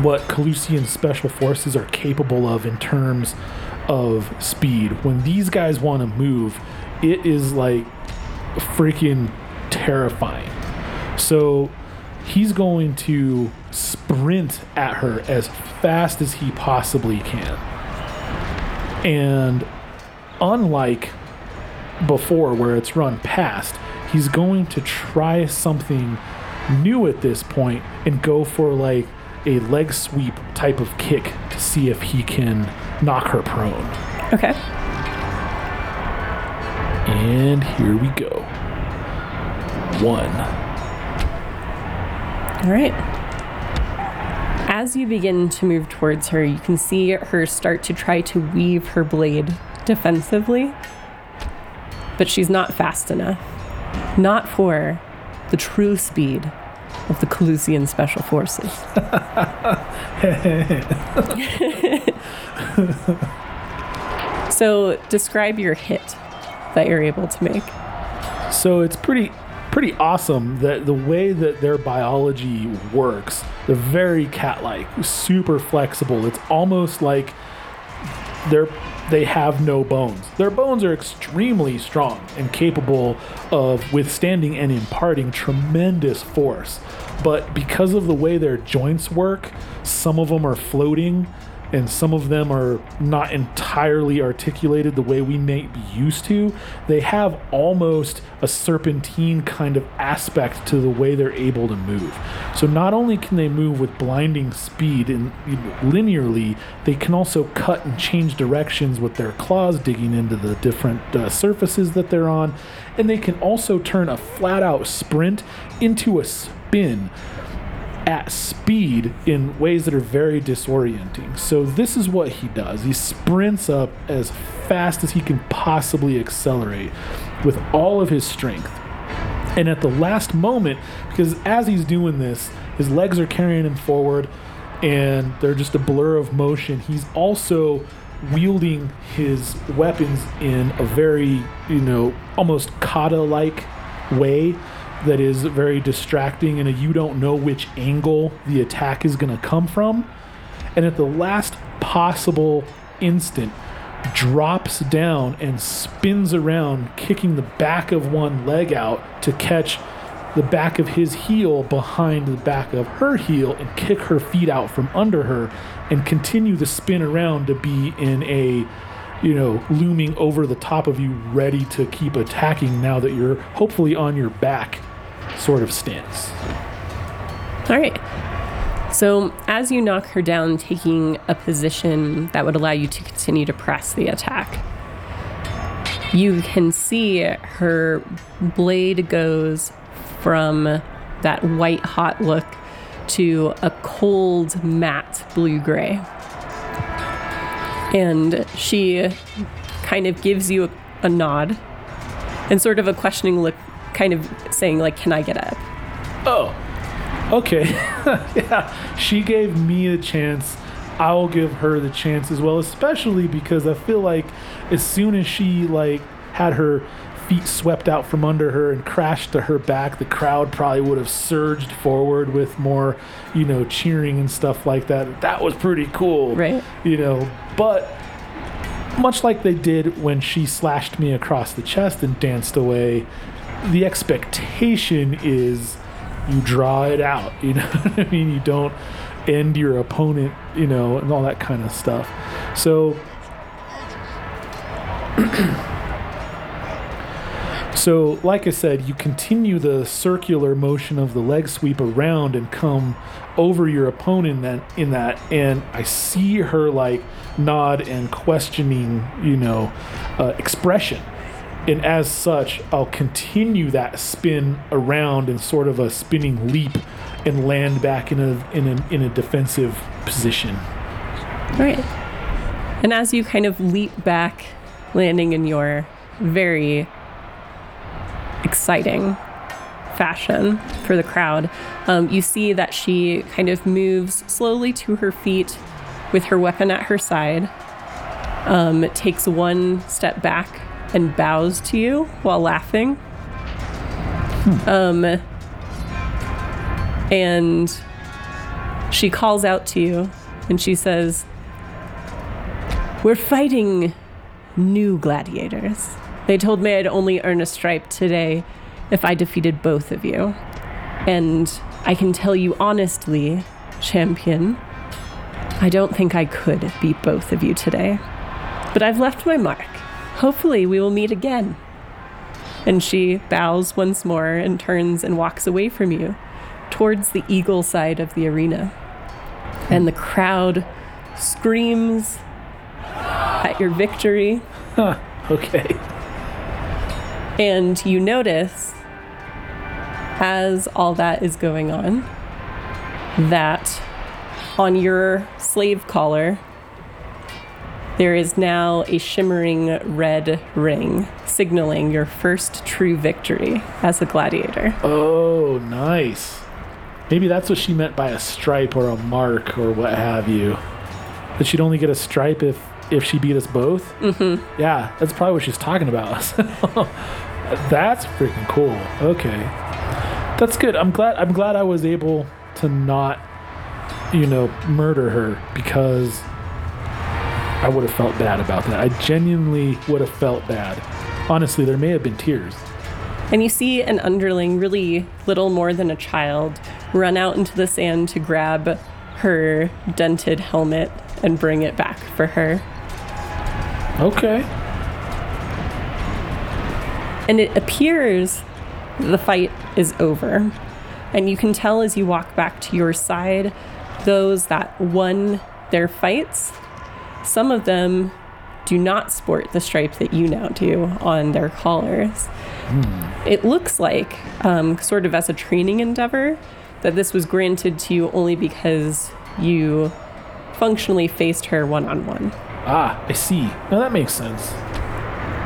what Calusian special forces are capable of in terms of speed. When these guys want to move, it is like freaking terrifying. So he's going to sprint at her as fast as he possibly can. And unlike before, where it's run past, he's going to try something new at this point and go for like a leg sweep type of kick to see if he can knock her prone. Okay. And here we go. One. All right. As you begin to move towards her, you can see her start to try to weave her blade defensively, but she's not fast enough. Not for the true speed of the Calusian Special Forces. so, describe your hit that you're able to make. So it's pretty pretty awesome that the way that their biology works, they're very cat-like, super flexible. It's almost like they're they have no bones. Their bones are extremely strong and capable of withstanding and imparting tremendous force. But because of the way their joints work, some of them are floating and some of them are not entirely articulated the way we may be used to. They have almost a serpentine kind of aspect to the way they're able to move. So not only can they move with blinding speed and linearly, they can also cut and change directions with their claws digging into the different uh, surfaces that they're on, and they can also turn a flat out sprint into a spin at speed in ways that are very disorienting. So this is what he does. He sprints up as fast as he can possibly accelerate with all of his strength. And at the last moment, because as he's doing this, his legs are carrying him forward and they're just a blur of motion. He's also wielding his weapons in a very, you know, almost kata like way that is very distracting and you don't know which angle the attack is going to come from. And at the last possible instant, drops down and spins around, kicking the back of one leg out to catch the back of his heel behind the back of her heel and kick her feet out from under her and continue the spin around to be in a you know looming over the top of you ready to keep attacking now that you're hopefully on your back sort of stance. All right. So, as you knock her down, taking a position that would allow you to continue to press the attack, you can see her blade goes from that white hot look to a cold matte blue gray. And she kind of gives you a, a nod and sort of a questioning look kind of saying like, "Can I get up?" Oh, okay. yeah, she gave me a chance. I'll give her the chance as well, especially because I feel like as soon as she like had her feet swept out from under her and crashed to her back, the crowd probably would have surged forward with more, you know, cheering and stuff like that. That was pretty cool. Right. You know, but much like they did when she slashed me across the chest and danced away, the expectation is you draw it out. You know I mean? You don't end your opponent, you know, and all that kind of stuff. So, so like I said, you continue the circular motion of the leg sweep around and come over your opponent in that, in that and I see her like nod and questioning, you know, uh, expression and as such, I'll continue that spin around in sort of a spinning leap and land back in a in a in a defensive position. Right. And as you kind of leap back, landing in your very exciting fashion for the crowd, um, you see that she kind of moves slowly to her feet with her weapon at her side, um, takes one step back and bows to you while laughing. Um, and she calls out to you and she says, We're fighting new gladiators. They told me I'd only earn a stripe today if I defeated both of you. And I can tell you honestly, champion, I don't think I could beat both of you today. But I've left my mark. Hopefully, we will meet again. And she bows once more and turns and walks away from you towards the eagle side of the arena. And the crowd screams at your victory. Okay. And you notice, as all that is going on, that on your slave collar, there is now a shimmering red ring signaling your first true victory as a gladiator. Oh, nice. Maybe that's what she meant by a stripe or a mark or what have you. That she'd only get a stripe if if she beat us both. Mm-hmm. Yeah, that's probably what she's talking about. that's freaking cool. Okay, that's good. I'm glad. I'm glad I was able to not, you know, murder her because I would have felt bad about that. I genuinely would have felt bad. Honestly, there may have been tears. And you see an underling, really little more than a child, run out into the sand to grab her dented helmet and bring it back for her. Okay. And it appears the fight is over. And you can tell as you walk back to your side, those that won their fights, some of them do not sport the stripe that you now do on their collars. It looks like, um, sort of as a training endeavor, that this was granted to you only because you functionally faced her one on one. Ah, I see. Now that makes sense.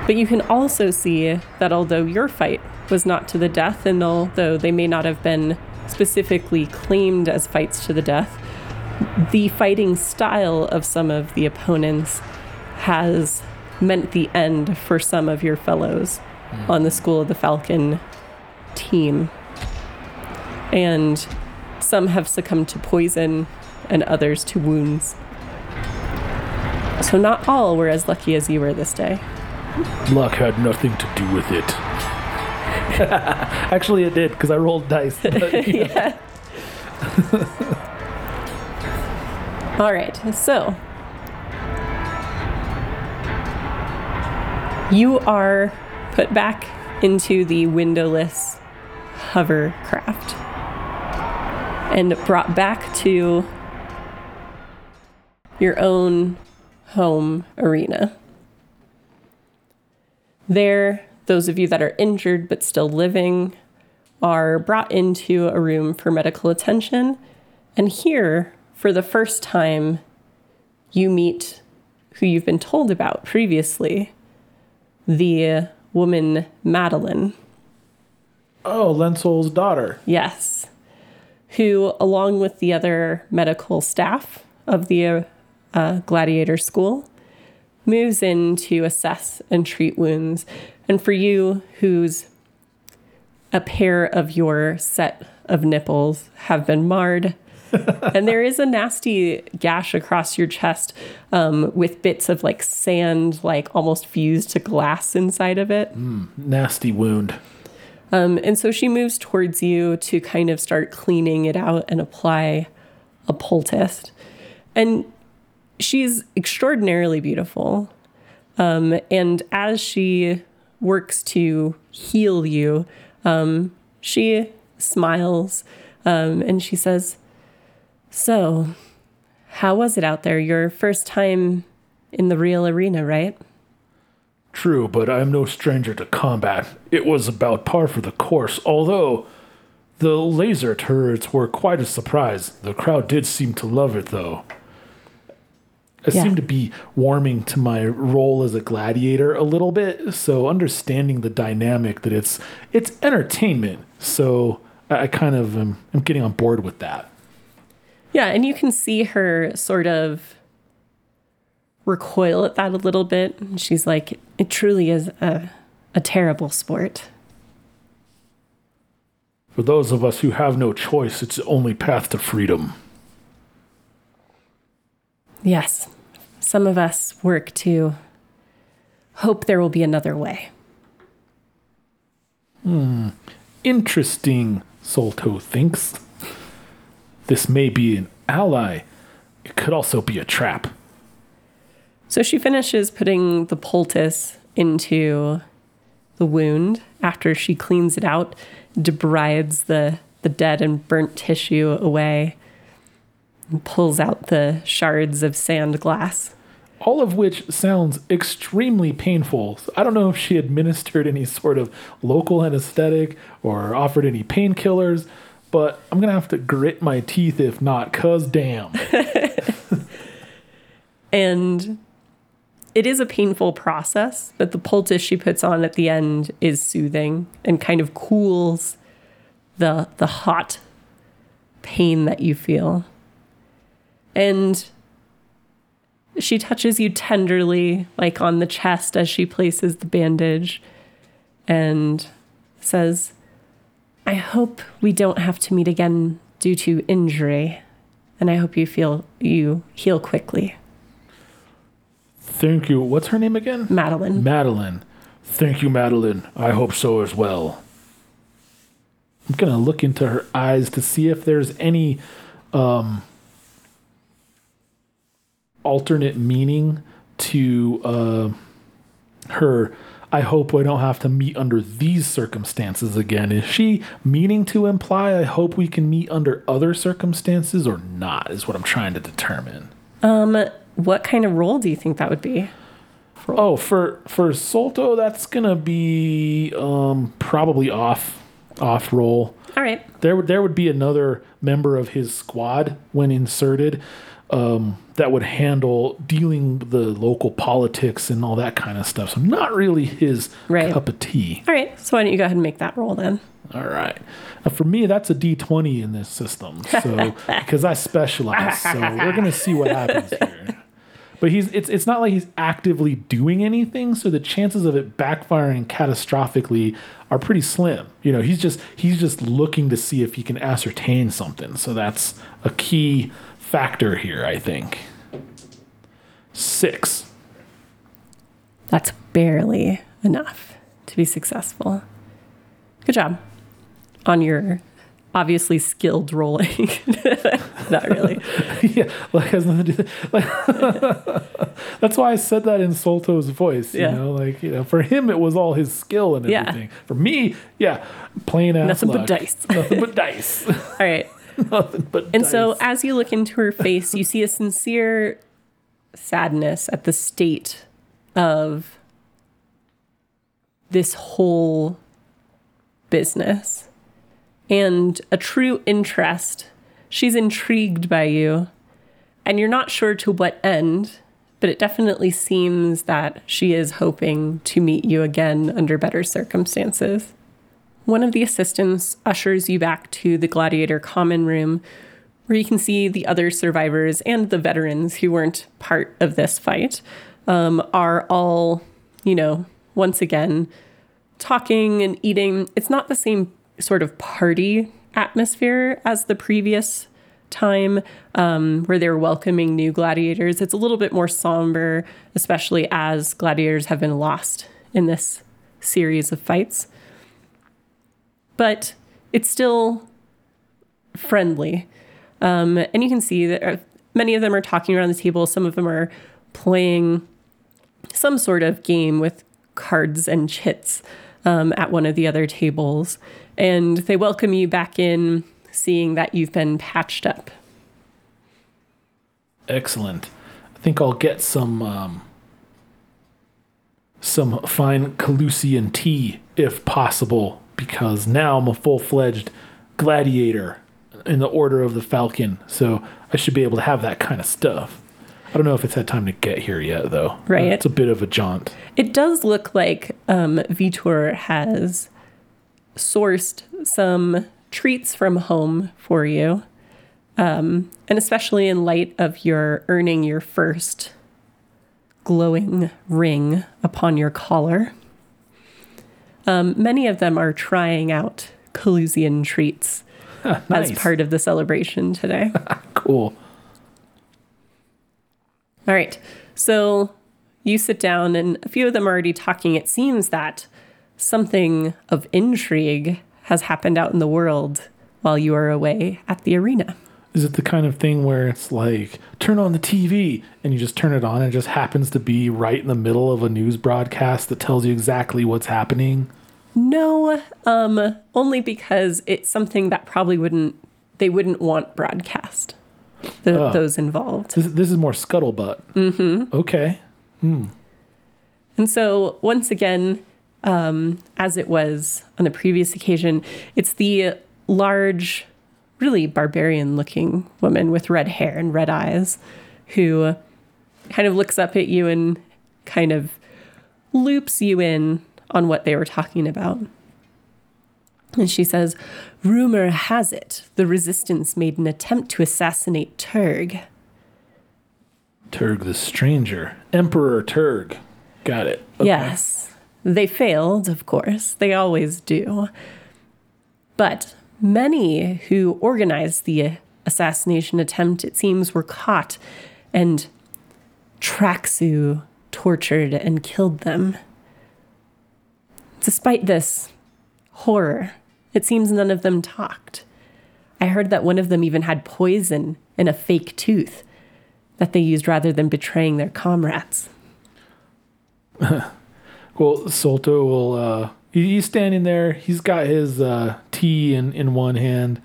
But you can also see that although your fight was not to the death, and although they may not have been specifically claimed as fights to the death, the fighting style of some of the opponents has meant the end for some of your fellows hmm. on the School of the Falcon team. And some have succumbed to poison and others to wounds. So, not all were as lucky as you were this day. Luck had nothing to do with it. Actually, it did because I rolled dice. But, yeah. All right, so you are put back into the windowless hovercraft and brought back to your own home arena. There, those of you that are injured but still living are brought into a room for medical attention. And here, for the first time, you meet who you've been told about previously the woman Madeline. Oh, Lenzel's daughter. Yes. Who, along with the other medical staff of the uh, gladiator school, moves in to assess and treat wounds. And for you, whose a pair of your set of nipples have been marred, and there is a nasty gash across your chest um, with bits of like sand, like almost fused to glass inside of it. Nasty wound. Um, and so she moves towards you to kind of start cleaning it out and apply a poultice. And she's extraordinarily beautiful. Um, and as she works to heal you, um, she smiles um, and she says, So, how was it out there? Your first time in the real arena, right? True, but I am no stranger to combat. It was about par for the course, although the laser turrets were quite a surprise. The crowd did seem to love it, though. I Yeah. seem to be warming to my role as a gladiator a little bit, so understanding the dynamic that it's it's entertainment. So I, I kind of am I'm getting on board with that. Yeah, and you can see her sort of recoil at that a little bit. She's like, it truly is a, a terrible sport. For those of us who have no choice, it's the only path to freedom. Yes, some of us work to hope there will be another way. Hmm. Interesting, Solto thinks. This may be an ally. It could also be a trap. So she finishes putting the poultice into the wound after she cleans it out, debrides the, the dead and burnt tissue away, and pulls out the shards of sand glass. All of which sounds extremely painful. So I don't know if she administered any sort of local anesthetic or offered any painkillers, but I'm gonna have to grit my teeth if not, cuz damn. And it is a painful process, but the poultice she puts on at the end is soothing and kind of cools the the hot pain that you feel. And she touches you tenderly, like on the chest as she places the bandage, and says, I hope we don't have to meet again due to injury, and I hope you feel you heal quickly. Thank you. What's her name again? Madeline. Madeline. Thank you, Madeline. I hope so as well. I'm gonna look into her eyes to see if there's any um, alternate meaning to uh, her. I hope we don't have to meet under these circumstances again. Is she meaning to imply I hope we can meet under other circumstances or not? Is what I'm trying to determine. Um, what kind of role do you think that would be? Oh, for for Solto, that's gonna be um, probably off off roll. All right. There would there would be another member of his squad when inserted um, that would handle dealing the local politics and all that kind of stuff. So not really his Right. cup of tea. All right. So why don't you go ahead and make that roll then? All right. Now for me, that's a D twenty in this system. So because I specialize, so we're gonna see what happens here. But he's it's it's not like he's actively doing anything, so the chances of it backfiring catastrophically are pretty slim. You know, he's just he's just looking to see if he can ascertain something. So that's a key factor here, I think. Six. That's barely enough to be successful. Good job on your obviously skilled rolling. Not really. yeah, like has nothing to do. Like, that's why I said that in Solto's voice. You Yeah. know, like you know, for him it was all his skill and everything. Yeah. For me, yeah, plain ass Nothing but dice. Nothing but dice. All right. Nothing but. And dice. so as you look into her face, you see a sincere sadness at the state of this whole business and a true interest. She's intrigued by you, and you're not sure to what end, but it definitely seems that she is hoping to meet you again under better circumstances. One of the assistants ushers you back to the gladiator common room where you can see the other survivors and the veterans who weren't part of this fight um, are all, you know, once again talking and eating. It's not the same sort of party atmosphere as the previous time um, where they're welcoming new gladiators. It's a little bit more somber, especially as gladiators have been lost in this series of fights. But it's still friendly. Um, and you can see that uh, many of them are talking around the table. Some of them are playing some sort of game with cards and chits um, at one of the other tables. And they welcome you back in, seeing that you've been patched up. excellent. I think I'll get some um, some fine Calusian tea if possible, because now I'm a full fledged gladiator in the Order of the Falcon. So I should be able to have that kind of stuff. I don't know if it's had time to get here yet, though. Right. It's a bit of a jaunt. It does look like um, Vitor has sourced some treats from home for you. Um, and especially in light of your earning your first glowing ring upon your collar. Um, many of them are trying out Calusian treats nice. as part of the celebration today. Cool. All right. So you sit down, and a few of them are already talking. It seems that something of intrigue has happened out in the world while you are away at the arena. Is it the kind of thing where it's like, turn on the TV and you just turn it on and it just happens to be right in the middle of a news broadcast that tells you exactly what's happening? No, um, only because it's something that probably wouldn't they wouldn't want broadcast. The, Oh. Those involved. This, this is more scuttlebutt. Mm-hmm. Okay. And so, once again, um, as it was on the previous occasion, it's the large, really barbarian looking woman with red hair and red eyes who kind of looks up at you and kind of loops you in on what they were talking about. And she says, Rumor has it the resistance made an attempt to assassinate Turg. Turg the Stranger. Emperor Turg. Got it. Okay. Yes. They failed, of course. They always do. But many who organized the assassination attempt, it seems, were caught and Traxu tortured and killed them. Despite this horror, it seems none of them talked. I heard that one of them even had poison in a fake tooth that they used rather than betraying their comrades. Well, Solto will. Uh, he's standing there. He's got his uh, tea in, in one hand,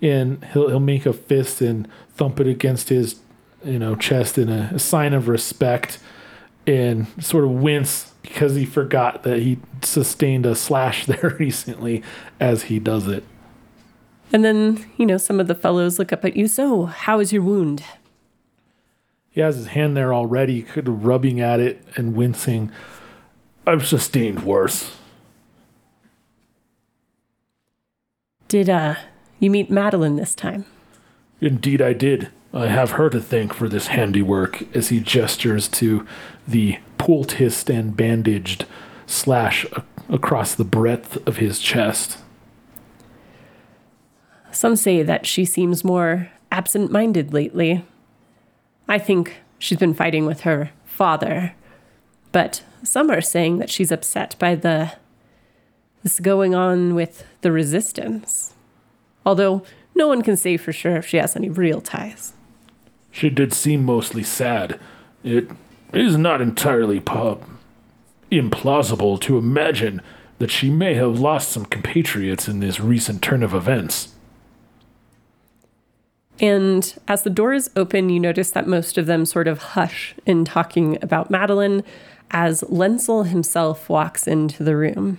and he'll he'll make a fist and thump it against his, you know, chest in a, a sign of respect, and sort of wince because he forgot that he sustained a slash there recently as he does it. And then, you know, some of the fellows look up at you. So, how is your wound? He has his hand there already, kind of rubbing at it and wincing. I've sustained worse. Did uh you meet Madeline this time? Indeed, I did. I have her to thank for this handiwork as he gestures to the poulticed and bandaged slash a- across the breadth of his chest. Some say that she seems more absent minded lately. I think she's been fighting with her father. But some are saying that she's upset by the this going on with the resistance. Although no one can say for sure if she has any real ties. She did seem mostly sad. It is not entirely po- implausible to imagine that she may have lost some compatriots in this recent turn of events. And as the doors open, you notice that most of them sort of hush in talking about Madeline as Lenzel himself walks into the room.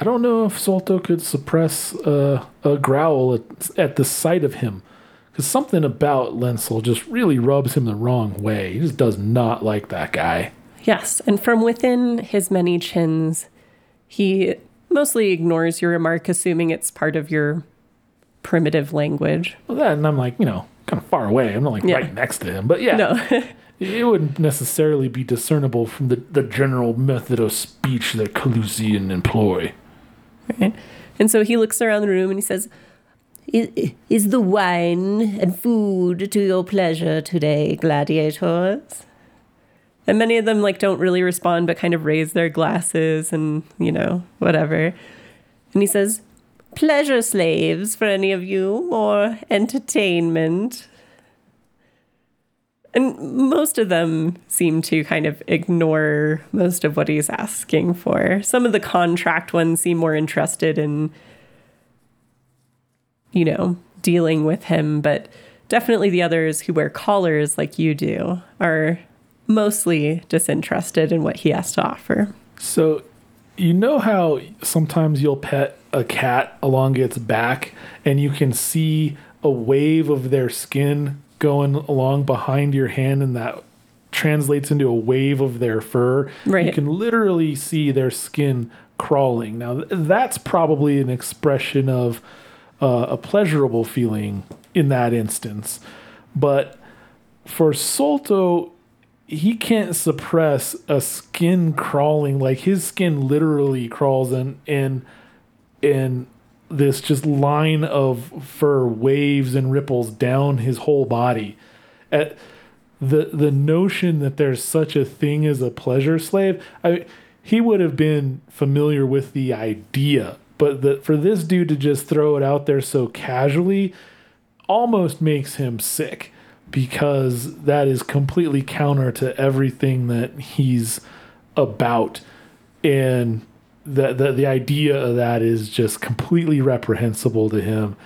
I don't know if Solto could suppress uh, a growl at, at the sight of him. Because something about Lenzel just really rubs him the wrong way. He just does not like that guy. Yes, and from within his many chins, he mostly ignores your remark, assuming it's part of your primitive language. Well, that, and I'm like, you know, kind of far away. I'm not like Yeah. right next to him. But yeah, No. it wouldn't necessarily be discernible from the, the general method of speech that Calusian employ. Right? And so he looks around the room and he says, "I- Is the wine and food to your pleasure today, gladiators? And many of them like don't really respond, but kind of raise their glasses and you know whatever. And he says, "Pleasure slaves for any of you, or entertainment." And most of them seem to kind of ignore most of what he's asking for. Some of the contract ones seem more interested in, you know, dealing with him, but definitely the others who wear collars like you do are mostly disinterested in what he has to offer. So, you know how sometimes you'll pet a cat along its back and you can see a wave of their skin going along behind your hand and that translates into a wave of their fur. You can literally see their skin crawling. Now, th- that's probably an expression of uh, a pleasurable feeling in that instance. But for Solto, he can't suppress a skin crawling like his skin literally crawls and and and this just line of fur waves and ripples down his whole body. At the the notion that there's such a thing as a pleasure slave, I he would have been familiar with the idea, but the, for this dude to just throw it out there so casually almost makes him sick because that is completely counter to everything that he's about. And the, the the idea of that is just completely reprehensible to him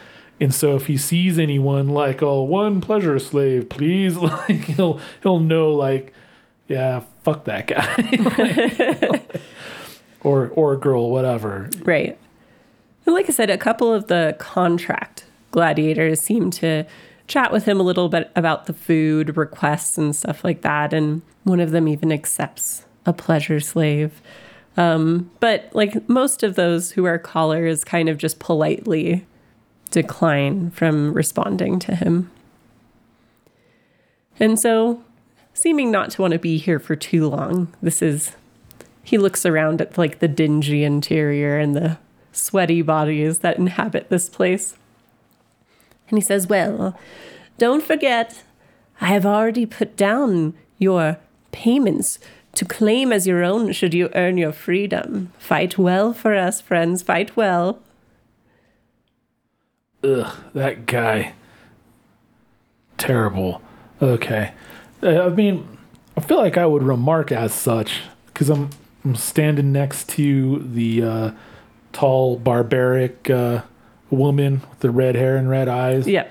and so if he sees anyone like oh one pleasure slave please like he'll he'll know like yeah fuck that guy or or a girl whatever Right. And like I said, a couple of the contract gladiators seem to chat with him a little bit about the food requests and stuff like that. And one of them even accepts a pleasure slave. Um, but like most of those who are callers kind of just politely decline from responding to him. And so, seeming not to want to be here for too long, this is he looks around at like the dingy interior and the sweaty bodies that inhabit this place. And he says, Well, don't forget, I have already put down your payments to claim as your own should you earn your freedom. Fight well for us, friends, fight well. ugh, that guy. Terrible. Okay. Uh, I mean, I feel like I would remark as such because I'm, I'm standing next to the uh, tall, barbaric uh, woman with the red hair and red eyes. Yeah.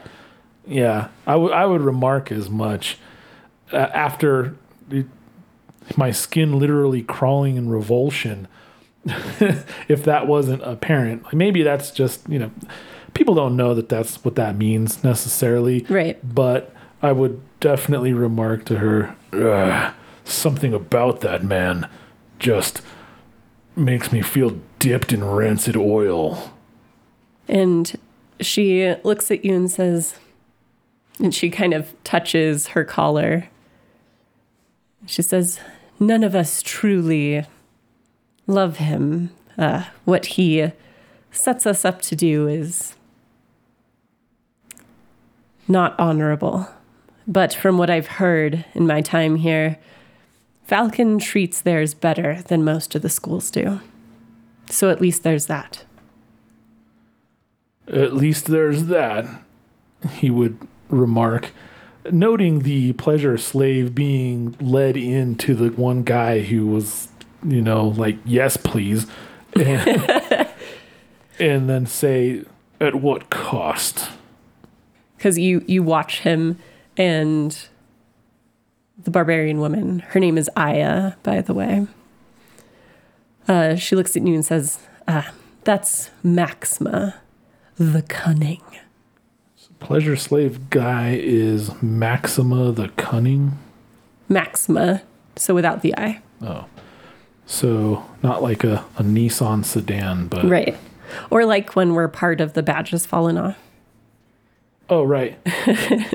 Yeah, I would I would remark as much uh, after it, my skin literally crawling in revulsion. if that wasn't apparent, maybe that's just you know, people don't know that that's what that means necessarily. Right. But I would definitely remark to her, something about that man just makes me feel dipped in rancid oil. And she looks at you and says, and she kind of touches her collar. She says, None of us truly love him. Uh, what he sets us up to do is not honorable. But from what I've heard in my time here, Falcon treats theirs better than most of the schools do. So at least there's that. At least there's that, he would remark, noting the pleasure slave being led into the one guy who was, you know, like, yes, please. And, and then say, at what cost? because you you watch him and the barbarian woman her name is aya by the way uh, she looks at you and says ah, that's maxima the cunning Pleasure slave guy is Maxima the Cunning. maxima so without the i Oh. So not like a, a Nissan sedan, but right or like when we're part of the badge has fallen off Oh right.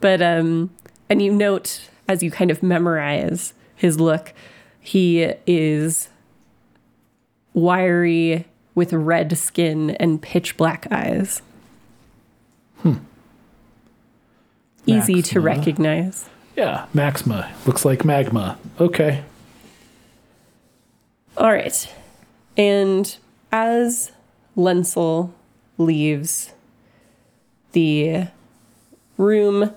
But um and you note as you kind of memorize his look, he is wiry with red skin and pitch black eyes. Easy to recognize. Yeah, Maxima. Looks like magma. Okay. All right. And as Lenzel leaves the room,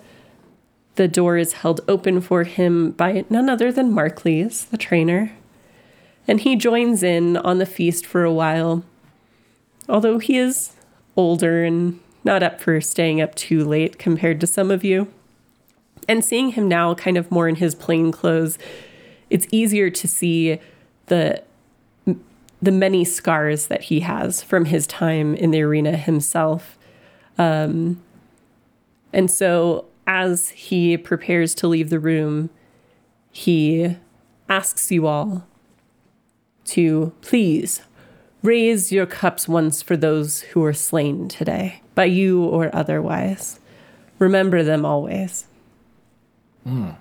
the door is held open for him by none other than Markleys, the trainer. And he joins in on the feast for a while. Although he is older and not up for staying up too late compared to some of you. And seeing him now kind of more in his plain clothes, it's easier to see the the many scars that he has from his time in the arena himself. Um, and so, as he prepares to leave the room, he asks you all to please raise your cups once for those who were slain today, by you or otherwise. Remember them always. Hmm.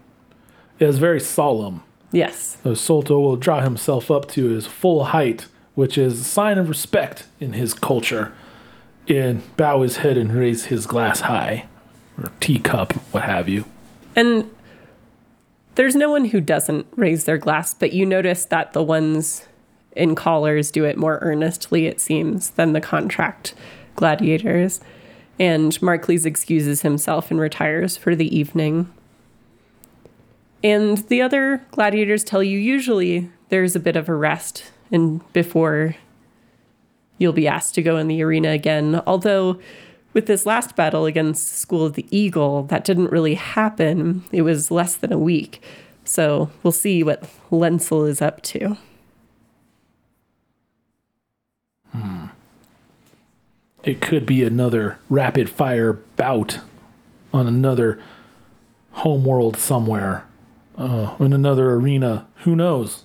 It is very solemn. Yes. So Solto will draw himself up to his full height, which is a sign of respect in his culture, and bow his head and raise his glass high, or teacup, what have you. And there's no one who doesn't raise their glass, but you notice that the ones in collars do it more earnestly, it seems, than the contract gladiators. And Markleys excuses himself and retires for the evening. And the other gladiators tell you usually there's a bit of a rest and before you'll be asked to go in the arena again. Although with this last battle against School of the Eagle, that didn't really happen. It was less than a week. So we'll see what Lenzel is up to. It could be another rapid fire bout on another homeworld somewhere, uh, in another arena. Who knows?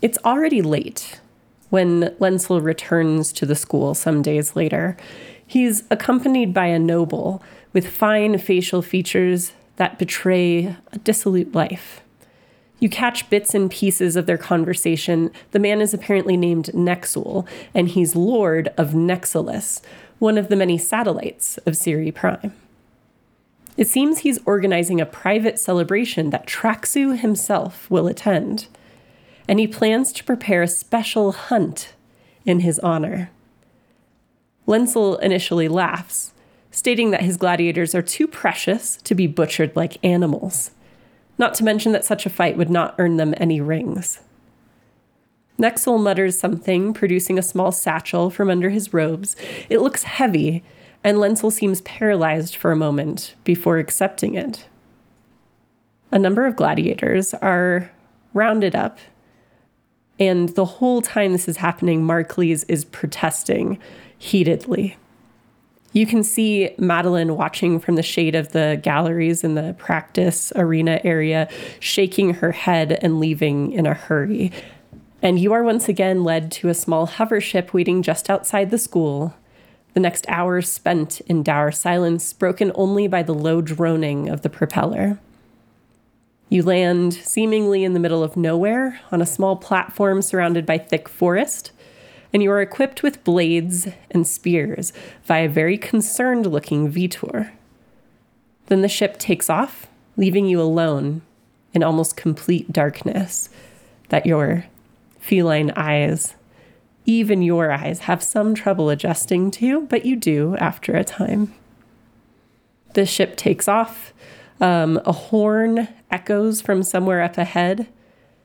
It's already late when Lenzel returns to the school some days later. He's accompanied by a noble with fine facial features that betray a dissolute life. You catch bits and pieces of their conversation. The man is apparently named Nexul, and he's Lord of Nexilus, one of the many satellites of Siri Prime. It seems he's organizing a private celebration that Traxu himself will attend, and he plans to prepare a special hunt in his honor. Lenzel initially laughs, stating that his gladiators are too precious to be butchered like animals not to mention that such a fight would not earn them any rings. Nexel mutters something, producing a small satchel from under his robes. It looks heavy, and Lenzel seems paralyzed for a moment before accepting it. A number of gladiators are rounded up, and the whole time this is happening, Markleys is protesting heatedly. You can see Madeline watching from the shade of the galleries in the practice arena area, shaking her head and leaving in a hurry. And you are once again led to a small hover ship waiting just outside the school. The next hour spent in dour silence, broken only by the low droning of the propeller. You land seemingly in the middle of nowhere on a small platform surrounded by thick forest and you are equipped with blades and spears via a very concerned looking Vitor. Then the ship takes off, leaving you alone in almost complete darkness that your feline eyes, even your eyes, have some trouble adjusting to, but you do after a time. The ship takes off. Um, a horn echoes from somewhere up ahead,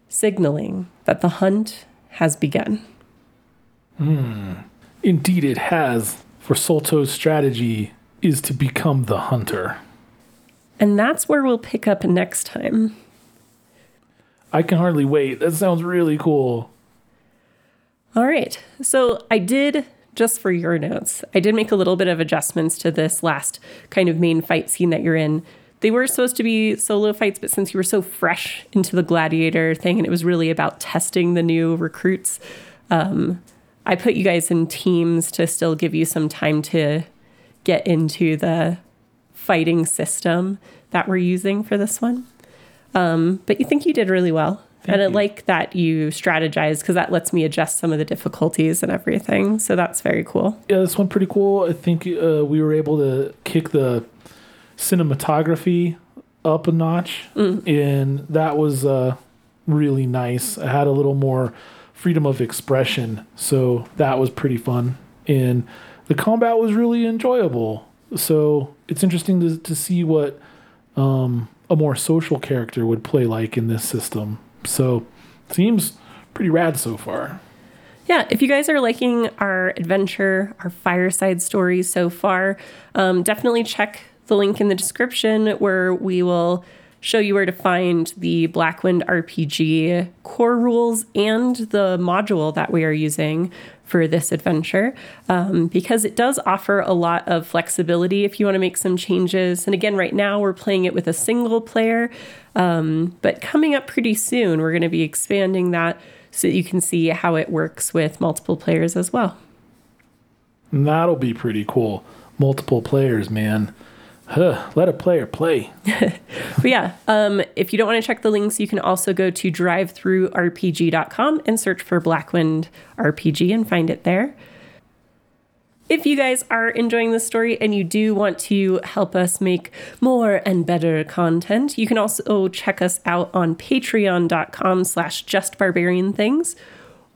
signaling that the hunt has begun. Hmm. Indeed, it has. For Solto's strategy is to become the hunter. And that's where we'll pick up next time. I can hardly wait. That sounds really cool. All right. So I did, just for your notes, I did make a little bit of adjustments to this last kind of main fight scene that you're in. They were supposed to be solo fights, but since you were so fresh into the gladiator thing and it was really about testing the new recruits, um, I put you guys in teams to still give you some time to get into the fighting system that we're using for this one. Um, but you think you did really well. Thank and I like that you strategize because that lets me adjust some of the difficulties and everything. So that's very cool. Yeah, this one pretty cool. I think uh, we were able to kick the cinematography up a notch, mm. and that was uh, really nice. I had a little more freedom of expression. So that was pretty fun. And the combat was really enjoyable. So it's interesting to, to see what um, a more social character would play like in this system. So seems pretty rad so far. Yeah, if you guys are liking our adventure, our fireside stories so far, um, definitely check the link in the description where we will show you where to find the Blackwind RPG core rules and the module that we are using for this adventure um, because it does offer a lot of flexibility if you want to make some changes. And again, right now we're playing it with a single player, um, but coming up pretty soon, we're going to be expanding that so that you can see how it works with multiple players as well. That'll be pretty cool. Multiple players, man. Huh, let a player play. but yeah, um, if you don't want to check the links, you can also go to drivethrurpg.com and search for Blackwind RPG and find it there. If you guys are enjoying this story and you do want to help us make more and better content, you can also check us out on patreon.com slash justbarbarianthings,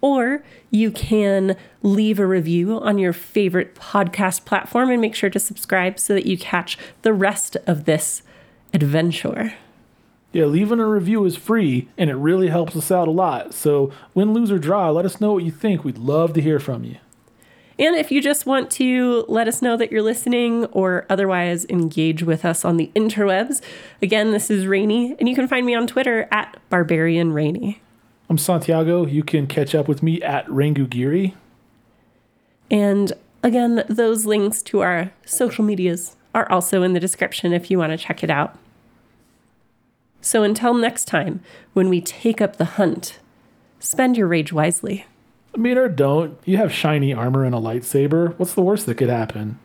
or you can leave a review on your favorite podcast platform and make sure to subscribe so that you catch the rest of this adventure. Yeah, leaving a review is free and it really helps us out a lot. So, win, lose, or draw, let us know what you think. We'd love to hear from you. And if you just want to let us know that you're listening or otherwise engage with us on the interwebs, again, this is Rainy, and you can find me on Twitter at Barbarian Rainy. I'm Santiago. You can catch up with me at Rangugiri. And again, those links to our social medias are also in the description if you want to check it out. So until next time, when we take up the hunt, spend your rage wisely. I mean, or don't. You have shiny armor and a lightsaber. What's the worst that could happen?